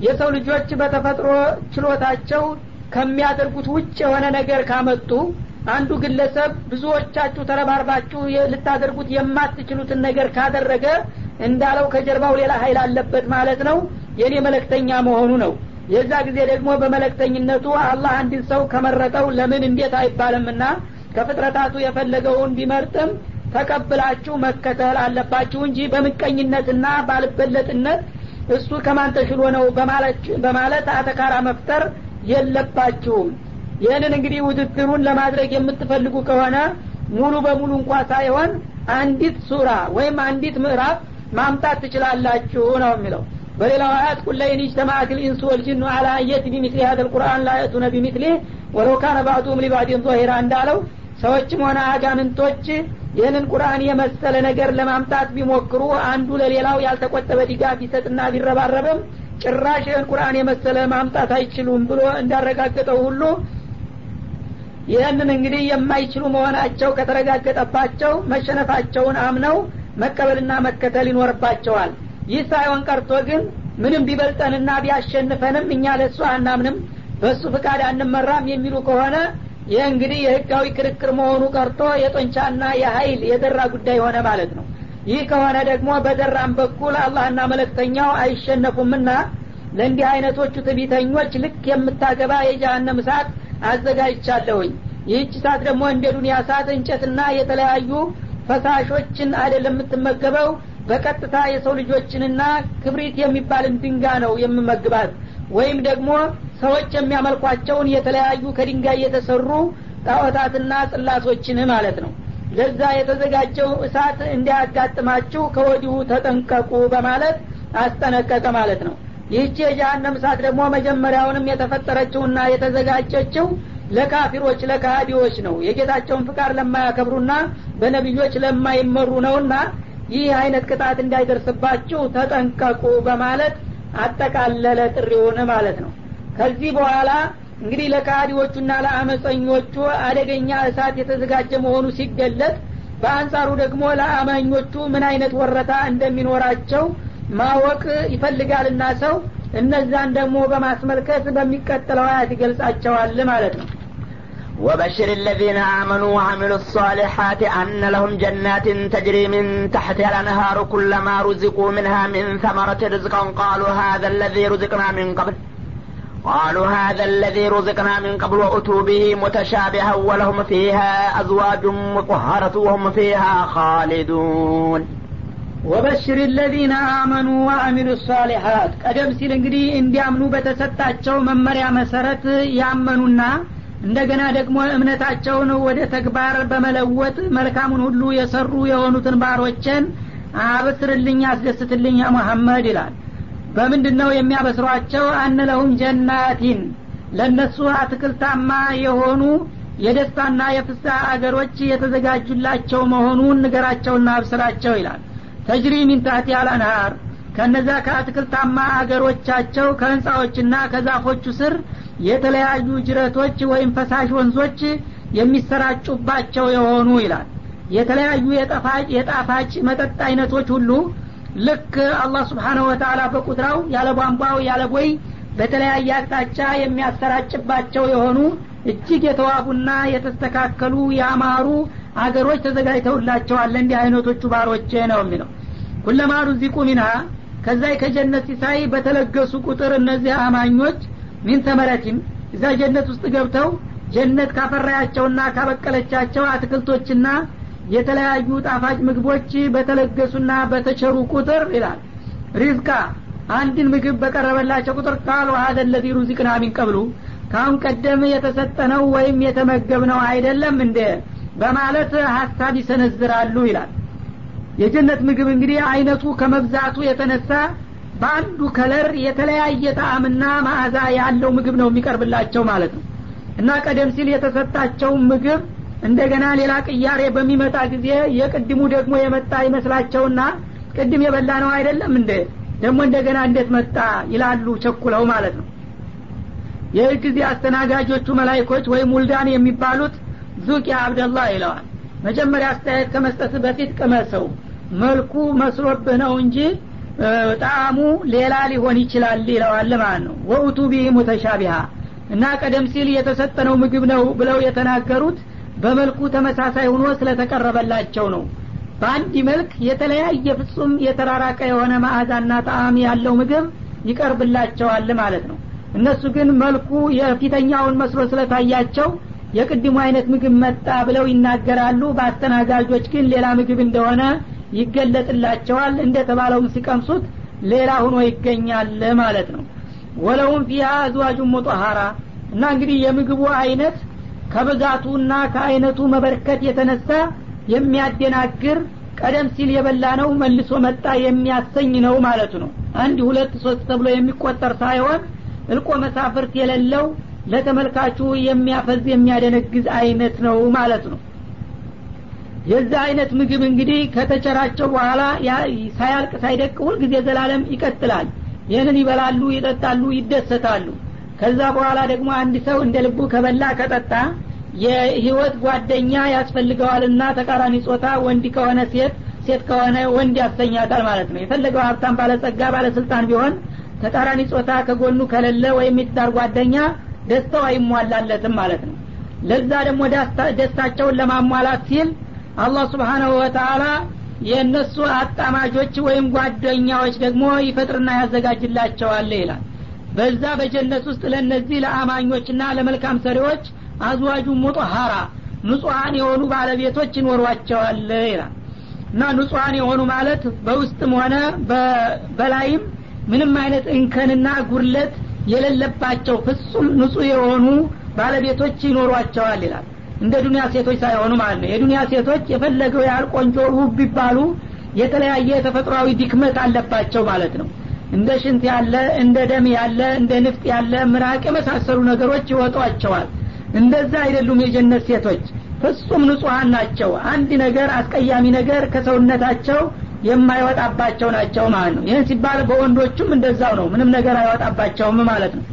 የሰው ልጆች በተፈጥሮ ችሎታቸው ከሚያደርጉት ውጭ የሆነ ነገር ካመጡ አንዱ ግለሰብ ብዙዎቻችሁ ተረባርባችሁ ልታደርጉት የማትችሉትን ነገር ካደረገ እንዳለው ከጀርባው ሌላ ሀይል አለበት ማለት ነው። የኔ መለክተኛ መሆኑ ነው የዛ ጊዜ ደግሞ በመለክተኝነቱ አላህ አንድን ሰው ከመረጠው ለምን እንዴት አይባልምና ከፍጥረታቱ የፈለገውን ቢመርጥም ተቀብላችሁ መከተል አለባችሁ እንጂ በምቀኝነትና ባልበለጥነት እሱ ከማን ተሽሎ ነው በማለት አተካራ መፍጠር የለባችሁም። ይህንን እንግዲህ ውድድሩን ለማድረግ የምትፈልጉ ከሆነ ሙሉ በሙሉ እንኳ ሳይሆን አንዲት ሱራ ወይም አንዲት ምዕራፍ ማምጣት ትችላላችሁ ነው የሚለው በሌላው አያት ቁል ለይን እጅተማአት ልኢንሱ ወልጅኑ አላ አየት ቢሚስሊ ሀደ ልቁርአን ላ የእቱነ ቢሚስሊህ ወለው ካነ ባዕዱም ሊባዕድን ዞሂራ እንዳለው ሰዎችም ሆነ አጋንንቶች ይህንን ቁርአን የመሰለ ነገር ለማምጣት ቢሞክሩ አንዱ ለሌላው ያልተቆጠበ ድጋፍ ቢሰጥና ቢረባረብም ጭራሽ ይህን ቁርአን የመሰለ ማምጣት አይችሉም ብሎ እንዳረጋገጠው ሁሉ ይህንን እንግዲህ የማይችሉ መሆናቸው ከተረጋገጠባቸው መሸነፋቸውን አምነው መቀበልና መከተል ይኖርባቸዋል ይህ ሳይሆን ቀርቶ ግን ምንም ቢበልጠንና ቢያሸንፈንም እኛ ለእሱ አናምንም በእሱ ፍቃድ አንመራም የሚሉ ከሆነ ይህ እንግዲህ የህጋዊ ክርክር መሆኑ ቀርቶ የጦንቻና የሀይል የደራ ጉዳይ ሆነ ማለት ነው። ይህ ከሆነ ደግሞ በደራም በኩል አላህና መለክተኛው አይሸነፉምና ለእንዲህ አይነቶቹ ትቢተኞች ልክ የምታገባ የጀሃነም እሳት አዘጋጅቻለሁኝ። ይህች እሳት ደግሞ እንደ ዱኒያ እሳት እንጨትና የተለያዩ ፈሳሾችን አይደለም የምትመገበው በቀጥታ የሰው ልጆችንና ክብሪት የሚባልን ድንጋ ነው የምመግባት። ወይም ደግሞ ሰዎች የሚያመልኳቸውን የተለያዩ ከድንጋይ የተሰሩ ጣዖታትና ጽላቶችን ማለት ነው። ለዛ የተዘጋጀው እሳት እንዲያጋጥማችሁ ከወዲሁ ተጠንቀቁ በማለት አስጠነቀቀ ማለት ነው። ይህቺ የጀሃነም እሳት ደግሞ መጀመሪያውንም የተፈጠረችውና የተዘጋጀችው ለካፊሮች ለካሃዲዎች ነው። የጌታቸውን ፍቃድ ለማያከብሩና በነቢዮች ለማይመሩ ነውና ይህ አይነት ቅጣት እንዳይደርስባችሁ ተጠንቀቁ በማለት አጠቃለለ ጥሪውን ማለት ነው። ከዚህ በኋላ እንግዲህ ለካዲዎቹና ለአመፀኞቹ አደገኛ እሳት የተዘጋጀ መሆኑ ሲገለጥ በአንጻሩ ደግሞ ለአማኞቹ ምን አይነት ወረታ እንደሚኖራቸው ማወቅ ይፈልጋልና ሰው እነዛን ደግሞ በማስመልከት በሚቀጥለው አያት ይገልጻቸዋል ማለት ነው وبشر الذين آمنوا وعملوا الصالحات أن لهم جنات تجري من تحتها الأنهار كلما رزقوا منها من ثمرة رزقا قالوا هذا الذي رزقنا من قبل قالوا هذا الذي رزقنا من قبل وأتوا به متشابها ولهم فيها أزواج مطهرة وهم فيها خالدون ወበሽር ለዚነ አመኑ ወአሚሉ ሷሊሓት ቀደም ሲል እንግዲህ እንዲያምኑ በተሰጣቸው መመሪያ መሰረት ያመኑና እንደገና ደግሞ እምነታቸውን ወደ ተግባር በመለወጥ መልካሙን ሁሉ የሰሩ የሆኑትን ባሮችን አበስርልኝ አስደስትልኝ ያ ይላል። በምንድን ነው የሚያበስሯቸው? አነለሁም ጀናቲን ለእነሱ አትክልታማ የሆኑ የደስታና የፍስሐ አገሮች የተዘጋጁላቸው መሆኑን ንገራቸውና አብስራቸው ይላል። ተጅሪ ሚን ታህቲ አልአንሃር ከነዛ ከአትክልታማ አገሮቻቸው ከህንፃዎችና ከዛፎቹ ስር የተለያዩ ጅረቶች ወይም ፈሳሽ ወንዞች የሚሰራጩባቸው የሆኑ ይላል። የተለያዩ የጣፋጭ መጠጥ አይነቶች ሁሉ ልክ አላህ ስብሓነሁ ወተላ በቁጥራው ያለ ቧንቧው ያለ ቦይ በተለያየ አቅጣጫ የሚያሰራጭባቸው የሆኑ እጅግ የተዋቡና የተስተካከሉ ያማሩ አገሮች ተዘጋጅተውላቸዋል። እንዲህ አይነቶቹ ባሮቼ ነው የሚለው። ኩለማ ሩዚቁ ሚንሃ ከዛ ከጀነት ሲሳይ በተለገሱ ቁጥር እነዚህ አማኞች ሚን ተመረቲን እዛ ጀነት ውስጥ ገብተው ጀነት ካፈራያቸውና ካበቀለቻቸው አትክልቶችና የተለያዩ ጣፋጭ ምግቦች በተለገሱና በተቸሩ ቁጥር ይላል። ሪዝቃ አንድን ምግብ በቀረበላቸው ቁጥር ቃሉ ሀደ ለዚ ቀብሉ ካሁን ቀደም የተሰጠነው ወይም የተመገብነው አይደለም እንደ በማለት ሀሳብ ይሰነዝራሉ ይላል የጀነት ምግብ እንግዲህ አይነቱ ከመብዛቱ የተነሳ በአንዱ ከለር የተለያየ ጣዕምና ማዕዛ ያለው ምግብ ነው የሚቀርብላቸው ማለት ነው። እና ቀደም ሲል የተሰጣቸው ምግብ እንደገና ሌላ ቅያሬ በሚመጣ ጊዜ የቅድሙ ደግሞ የመጣ ይመስላቸውና ቅድም የበላ ነው አይደለም እንደ ደግሞ እንደገና እንዴት መጣ ይላሉ ቸኩለው ማለት ነው። ይህ ጊዜ አስተናጋጆቹ መላይኮች ወይም ውልዳን የሚባሉት ዙቅ አብደላህ ይለዋል። መጀመሪያ አስተያየት ከመስጠት በፊት ቅመሰው መልኩ መስሎብህ ነው እንጂ ጣዕሙ ሌላ ሊሆን ይችላል ይለዋል ማለት ነው። ወኡቱ ቢህ ሙተሻቢሃ እና ቀደም ሲል የተሰጠነው ምግብ ነው ብለው የተናገሩት በመልኩ ተመሳሳይ ሆኖ ስለተቀረበላቸው ነው። በአንድ መልክ የተለያየ ፍጹም የተራራቀ የሆነ ማዕዛና ጣዕም ያለው ምግብ ይቀርብላቸዋል ማለት ነው። እነሱ ግን መልኩ የፊተኛውን መስሎ ስለታያቸው የቅድሙ አይነት ምግብ መጣ ብለው ይናገራሉ። በአስተናጋጆች ግን ሌላ ምግብ እንደሆነ ይገለጥላቸዋል እንደተባለውም ሲቀምሱት ሌላ ሁኖ ይገኛል ማለት ነው። ወለውም ፊሃ አዝዋጁን ሙጠሃራ እና እንግዲህ የምግቡ አይነት ከብዛቱና ከአይነቱ መበርከት የተነሳ የሚያደናግር ቀደም ሲል የበላ ነው መልሶ መጣ የሚያሰኝ ነው ማለቱ ነው። አንድ ሁለት ሶስት ተብሎ የሚቆጠር ሳይሆን እልቆ መሳፍርት የሌለው ለተመልካቹ የሚያፈዝ የሚያደነግዝ አይነት ነው ማለት ነው የዛ አይነት ምግብ እንግዲህ ከተቸራቸው በኋላ ሳያልቅ ሳይደቅ ሁልጊዜ ዘላለም ይቀጥላል። ይህንን ይበላሉ ይጠጣሉ ይደሰታሉ። ከዛ በኋላ ደግሞ አንድ ሰው እንደ ልቡ ከበላ ከጠጣ የህይወት ጓደኛ ያስፈልገዋልና ተቃራኒ ጾታ ወንድ ከሆነ ሴት ሴት ከሆነ ወንድ ያሰኛታል ማለት ነው። የፈለገው ሀብታም ባለጸጋ ባለስልጣን ቢሆን ተቃራኒ ጾታ ከጎኑ ከሌለ ወይም የትዳር ጓደኛ ደስታው አይሟላለትም ማለት ነው። ለዛ ደግሞ ደስታቸውን ለማሟላት ሲል አላህ ስብሓናሁ ወተአላ የእነሱ አጣማጆች ወይም ጓደኛዎች ደግሞ ይፈጥርና ያዘጋጅላቸዋል ይላል። በዛ በጀነት ውስጥ ለእነዚህ ለአማኞችና ለመልካም ሰሪዎች አዝዋጁ ሙጠሀራ ንጹሐን የሆኑ ባለቤቶች ይኖሯቸዋል ይላል። እና ንጹሐን የሆኑ ማለት በውስጥም ሆነ በላይም ምንም አይነት እንከንና ጉድለት የሌለባቸው ፍጹም ንጹህ የሆኑ ባለቤቶች ይኖሯቸዋል ይላል እንደ ዱኒያ ሴቶች ሳይሆኑ ማለት ነው። የዱኒያ ሴቶች የፈለገው ያህል ቆንጆ ውብ ቢባሉ የተለያየ ተፈጥሯዊ ድክመት አለባቸው ማለት ነው። እንደ ሽንት ያለ እንደ ደም ያለ እንደ ንፍጥ ያለ ምራቅ የመሳሰሉ ነገሮች ይወጧቸዋል። እንደዛ አይደሉም የጀነት ሴቶች። ፍጹም ንጹሐን ናቸው። አንድ ነገር አስቀያሚ ነገር ከሰውነታቸው የማይወጣባቸው ናቸው ማለት ነው። ይህን ሲባል በወንዶቹም እንደዛው ነው። ምንም ነገር አይወጣባቸውም ማለት ነው።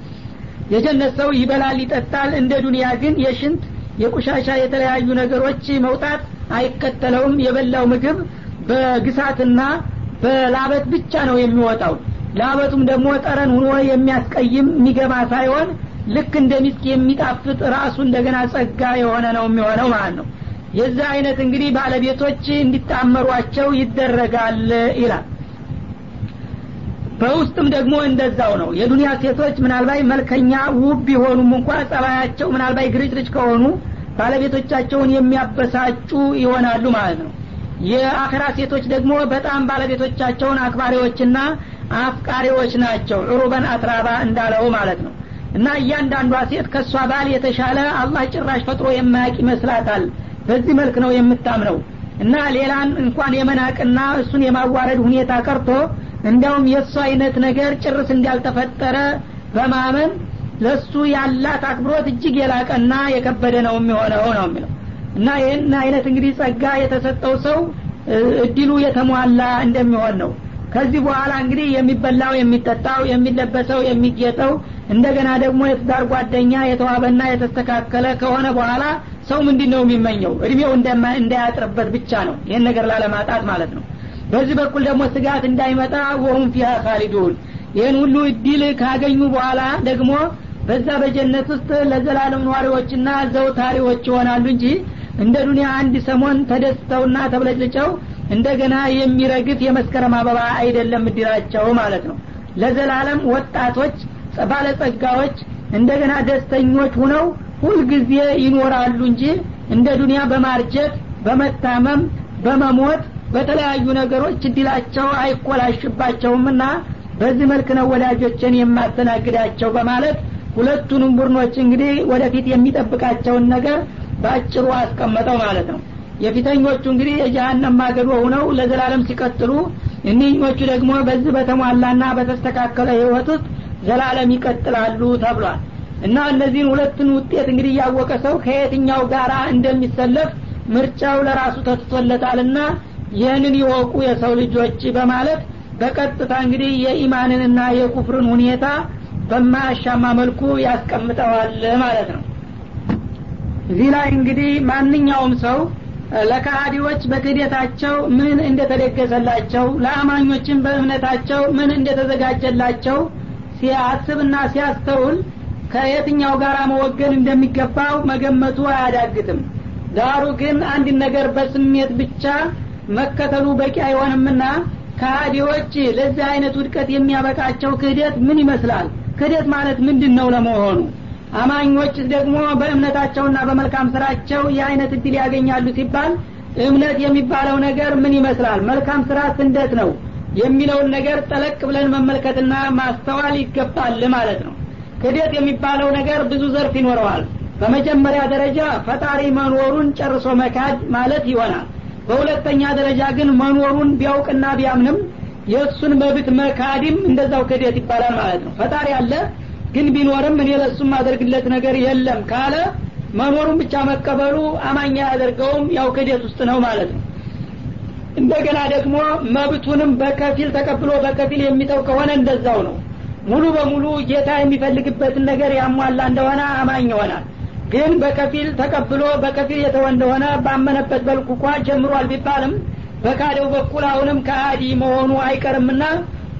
የጀነት ሰው ይበላል ይጠጣል። እንደ ዱንያ ግን የሽንት የቁሻሻ የተለያዩ ነገሮች መውጣት አይከተለውም። የበላው ምግብ በግሳትና በላበት ብቻ ነው የሚወጣው። ላበቱም ደግሞ ጠረን ሁኖ የሚያስቀይም የሚገባ ሳይሆን ልክ እንደ ሚስክ የሚጣፍጥ ራሱ እንደገና ጸጋ የሆነ ነው የሚሆነው ማለት ነው። የዚህ አይነት እንግዲህ ባለቤቶች እንዲጣመሯቸው ይደረጋል ይላል በውስጥም ደግሞ እንደዛው ነው። የዱንያ ሴቶች ምናልባት መልከኛ ውብ ቢሆኑም እንኳ ጸባያቸው ምናልባት ግርጭርጭ ከሆኑ ባለቤቶቻቸውን የሚያበሳጩ ይሆናሉ ማለት ነው። የአኸራ ሴቶች ደግሞ በጣም ባለቤቶቻቸውን አክባሪዎችና አፍቃሪዎች ናቸው። ዑሩበን አትራባ እንዳለው ማለት ነው። እና እያንዳንዷ ሴት ከእሷ ባል የተሻለ አላህ ጭራሽ ፈጥሮ የማያቅ ይመስላታል። በዚህ መልክ ነው የምታምነው። እና ሌላን እንኳን የመናቅና እሱን የማዋረድ ሁኔታ ቀርቶ እንዲያውም የእሱ አይነት ነገር ጭርስ እንዳልተፈጠረ በማመን ለሱ ያላት አክብሮት እጅግ የላቀና የከበደ ነው የሚሆነው ነው የሚለው። እና ይህን አይነት እንግዲህ ጸጋ የተሰጠው ሰው እድሉ የተሟላ እንደሚሆን ነው። ከዚህ በኋላ እንግዲህ የሚበላው የሚጠጣው የሚለበሰው የሚጌጠው እንደገና ደግሞ የትዳር ጓደኛ የተዋበና የተስተካከለ ከሆነ በኋላ ሰው ምንድን ነው የሚመኘው? እድሜው እንዳያጥርበት ብቻ ነው ይህን ነገር ላለማጣት ማለት ነው በዚህ በኩል ደግሞ ስጋት እንዳይመጣ ወሁም ፊሃ ካሊዱን ይህን ሁሉ እድል ካገኙ በኋላ ደግሞ በዛ በጀነት ውስጥ ለዘላለም ነዋሪዎችና ዘውታሪዎች ይሆናሉ እንጂ እንደ ዱኒያ አንድ ሰሞን ተደስተውና ተብለጭልጨው እንደገና የሚረግፍ የመስከረም አበባ አይደለም እድላቸው ማለት ነው። ለዘላለም ወጣቶች ባለጸጋዎች እንደገና ደስተኞች ሁነው ሁልጊዜ ይኖራሉ እንጂ እንደ ዱኒያ በማርጀት በመታመም በመሞት በተለያዩ ነገሮች እድላቸው አይኮላሽባቸውምና በዚህ መልክ ነው ወዳጆችን የማስተናግዳቸው በማለት ሁለቱንም ቡድኖች እንግዲህ ወደፊት የሚጠብቃቸውን ነገር በአጭሩ አስቀመጠው ማለት ነው። የፊተኞቹ እንግዲህ የጀሃነም ማገዶ ሁነው ለዘላለም ሲቀጥሉ እኒኞቹ ደግሞ በዚህ በተሟላና በተስተካከለ ህይወት ውስጥ ዘላለም ይቀጥላሉ ተብሏል። እና እነዚህን ሁለቱን ውጤት እንግዲህ እያወቀ ሰው ከየትኛው ጋራ እንደሚሰለፍ ምርጫው ለራሱ ተትቶለታልና ይህንን ይወቁ የሰው ልጆች በማለት በቀጥታ እንግዲህ የኢማንንና የኩፍርን ሁኔታ በማያሻማ መልኩ ያስቀምጠዋል ማለት ነው። እዚህ ላይ እንግዲህ ማንኛውም ሰው ለካሃዲዎች በክህደታቸው ምን እንደተደገሰላቸው ለአማኞችን በእምነታቸው ምን እንደተዘጋጀላቸው ሲያስብና ሲያስተውል ከየትኛው ጋር መወገን እንደሚገባው መገመቱ አያዳግትም። ዳሩ ግን አንድ ነገር በስሜት ብቻ መከተሉ በቂ አይሆንምና ከሃዲዎች ለዚህ አይነት ውድቀት የሚያበቃቸው ክህደት ምን ይመስላል? ክህደት ማለት ምንድን ነው ለመሆኑ? አማኞች ደግሞ በእምነታቸውና በመልካም ስራቸው የአይነት እድል ያገኛሉ ሲባል እምነት የሚባለው ነገር ምን ይመስላል? መልካም ስራ እንዴት ነው የሚለውን ነገር ጠለቅ ብለን መመልከትና ማስተዋል ይገባል ማለት ነው። ክህደት የሚባለው ነገር ብዙ ዘርፍ ይኖረዋል። በመጀመሪያ ደረጃ ፈጣሪ መኖሩን ጨርሶ መካድ ማለት ይሆናል በሁለተኛ ደረጃ ግን መኖሩን ቢያውቅና ቢያምንም የእሱን መብት መካድም እንደዛው ክህደት ይባላል ማለት ነው። ፈጣሪ አለ ግን ቢኖርም እኔ ለሱም ማደርግለት ነገር የለም ካለ መኖሩን ብቻ መቀበሉ አማኛ ያደርገውም ያው ክህደት ውስጥ ነው ማለት ነው። እንደገና ደግሞ መብቱንም በከፊል ተቀብሎ በከፊል የሚተው ከሆነ እንደዛው ነው። ሙሉ በሙሉ ጌታ የሚፈልግበትን ነገር ያሟላ እንደሆነ አማኝ ይሆናል ግን በከፊል ተቀብሎ በከፊል የተወ እንደሆነ ባመነበት በልኩ እንኳ ጀምሯል ቢባልም በካደው በኩል አሁንም ከአዲ መሆኑ አይቀርምና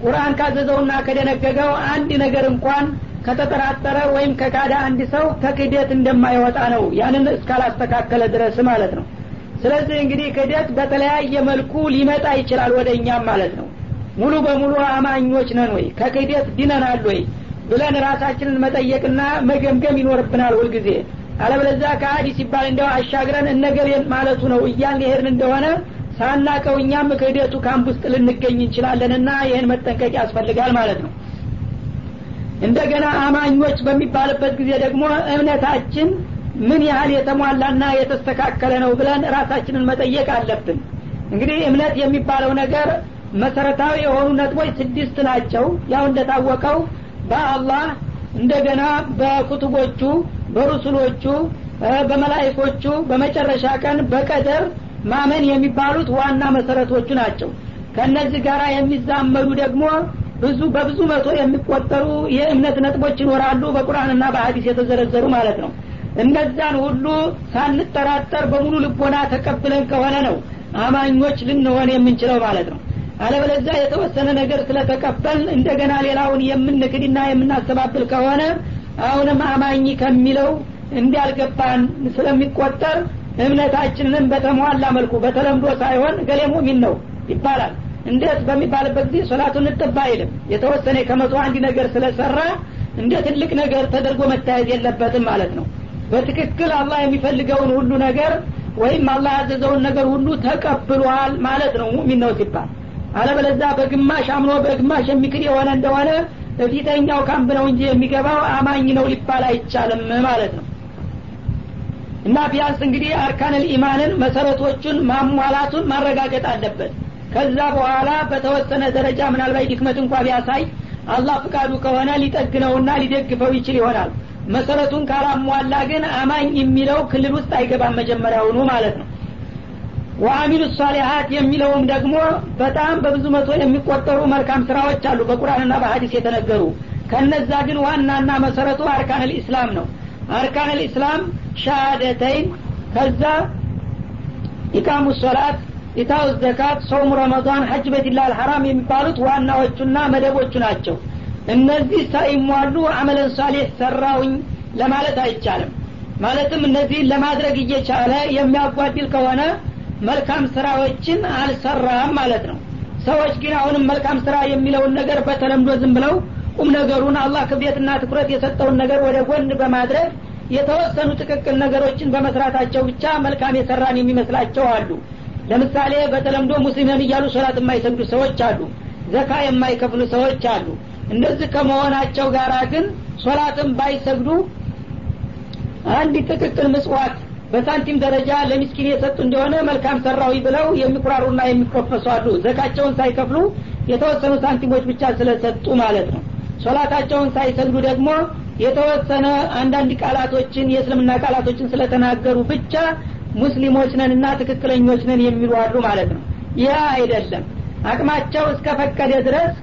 ቁርአን ካዘዘውና ከደነገገው አንድ ነገር እንኳን ከተጠራጠረ ወይም ከካደ አንድ ሰው ከክደት እንደማይወጣ ነው ያንን እስካላስተካከለ ድረስ ማለት ነው። ስለዚህ እንግዲህ ክደት በተለያየ መልኩ ሊመጣ ይችላል ወደ እኛም ማለት ነው። ሙሉ በሙሉ አማኞች ነን ወይ? ከክደት ድነናል ወይ ብለን ራሳችንን መጠየቅና መገምገም ይኖርብናል ሁልጊዜ። አለበለዚያ ከአዲ ሲባል እንዲያው አሻግረን እነገር ማለቱ ነው እያን ሄድን እንደሆነ ሳናቀው እኛም ክህደቱ ካምፕ ውስጥ ልንገኝ እንችላለንና ይህን መጠንቀቅ ያስፈልጋል ማለት ነው። እንደገና አማኞች በሚባልበት ጊዜ ደግሞ እምነታችን ምን ያህል የተሟላና የተስተካከለ ነው ብለን ራሳችንን መጠየቅ አለብን። እንግዲህ እምነት የሚባለው ነገር መሰረታዊ የሆኑ ነጥቦች ስድስት ናቸው። ያው እንደታወቀው በአላህ እንደገና በኩቱቦቹ በሩሱሎቹ በመላይኮቹ በመጨረሻ ቀን በቀደር ማመን የሚባሉት ዋና መሰረቶቹ ናቸው። ከነዚህ ጋር የሚዛመዱ ደግሞ ብዙ በብዙ መቶ የሚቆጠሩ የእምነት ነጥቦች ይኖራሉ በቁርአንና በሀዲስ የተዘረዘሩ ማለት ነው። እነዛን ሁሉ ሳንጠራጠር በሙሉ ልቦና ተቀብለን ከሆነ ነው አማኞች ልንሆን የምንችለው ማለት ነው አለበለዚያ የተወሰነ ነገር ስለተቀበል እንደገና ሌላውን የምንክድና የምናስተባብል ከሆነ አሁንም አማኝ ከሚለው እንዲያልገባን ስለሚቆጠር እምነታችንን በተሟላ መልኩ በተለምዶ ሳይሆን ገሌ ሙሚን ነው ይባላል። እንዴት በሚባልበት ጊዜ ሶላቱን እጥብ አይልም። የተወሰነ ከመቶ አንድ ነገር ስለሰራ እንደ ትልቅ ነገር ተደርጎ መታየት የለበትም ማለት ነው። በትክክል አላህ የሚፈልገውን ሁሉ ነገር ወይም አላህ ያዘዘውን ነገር ሁሉ ተቀብሏል ማለት ነው ሙሚን ነው ሲባል አለበለዛ በግማሽ አምኖ በግማሽ የሚክድ የሆነ እንደሆነ በፊተኛው ካምፕ ነው እንጂ የሚገባው አማኝ ነው ሊባል አይቻልም ማለት ነው። እና ቢያንስ እንግዲህ አርካንል ኢማንን መሰረቶቹን ማሟላቱን ማረጋገጥ አለበት። ከዛ በኋላ በተወሰነ ደረጃ ምናልባት ድክመት እንኳ ቢያሳይ አላህ ፍቃዱ ከሆነ ሊጠግነውና ሊደግፈው ይችል ይሆናል። መሰረቱን ካላሟላ ግን አማኝ የሚለው ክልል ውስጥ አይገባም መጀመሪያውኑ ማለት ነው ወአሚሉ ሷሊሀት የሚለውም ደግሞ በጣም በብዙ መቶ የሚቆጠሩ መልካም ስራዎች አሉ በቁርአንና በሀዲስ የተነገሩ። ከነዛ ግን ዋናና መሰረቱ አርካን ልእስላም ነው። አርካን ልእስላም ሻሃደተይን ከዛ ኢቃሙ ሶላት ኢታው ዘካት ሶሙ ረመዳን ሐጅ ቤትላ አልሐራም የሚባሉት ዋናዎቹና መደቦቹ ናቸው። እነዚህ ሳይሟሉ አመለን ሳሌህ ሰራውኝ ለማለት አይቻልም። ማለትም እነዚህን ለማድረግ እየቻለ የሚያጓድል ከሆነ መልካም ስራዎችን አልሰራም ማለት ነው። ሰዎች ግን አሁንም መልካም ስራ የሚለውን ነገር በተለምዶ ዝም ብለው ቁም ነገሩን አላህ ክብደትና ትኩረት የሰጠውን ነገር ወደ ጎን በማድረግ የተወሰኑ ጥቅቅል ነገሮችን በመስራታቸው ብቻ መልካም የሰራን የሚመስላቸው አሉ። ለምሳሌ በተለምዶ ሙስሊምን እያሉ ሶላት የማይሰግዱ ሰዎች አሉ ዘካ የማይከፍሉ ሰዎች አሉ። እንደዚህ ከመሆናቸው ጋር ግን ሶላትን ባይሰግዱ አንድ ጥቅቅል ምጽዋት በሳንቲም ደረጃ ለሚስኪን የሰጡ እንደሆነ መልካም ሰራዊ ብለው የሚኩራሩና የሚኮፈሱ አሉ። ዘካቸውን ሳይከፍሉ የተወሰኑ ሳንቲሞች ብቻ ስለሰጡ ማለት ነው። ሶላታቸውን ሳይሰግዱ ደግሞ የተወሰነ አንዳንድ ቃላቶችን የእስልምና ቃላቶችን ስለተናገሩ ብቻ ሙስሊሞች ነንና ትክክለኞች ነን የሚሉ አሉ ማለት ነው። ይህ አይደለም። አቅማቸው እስከፈቀደ ድረስ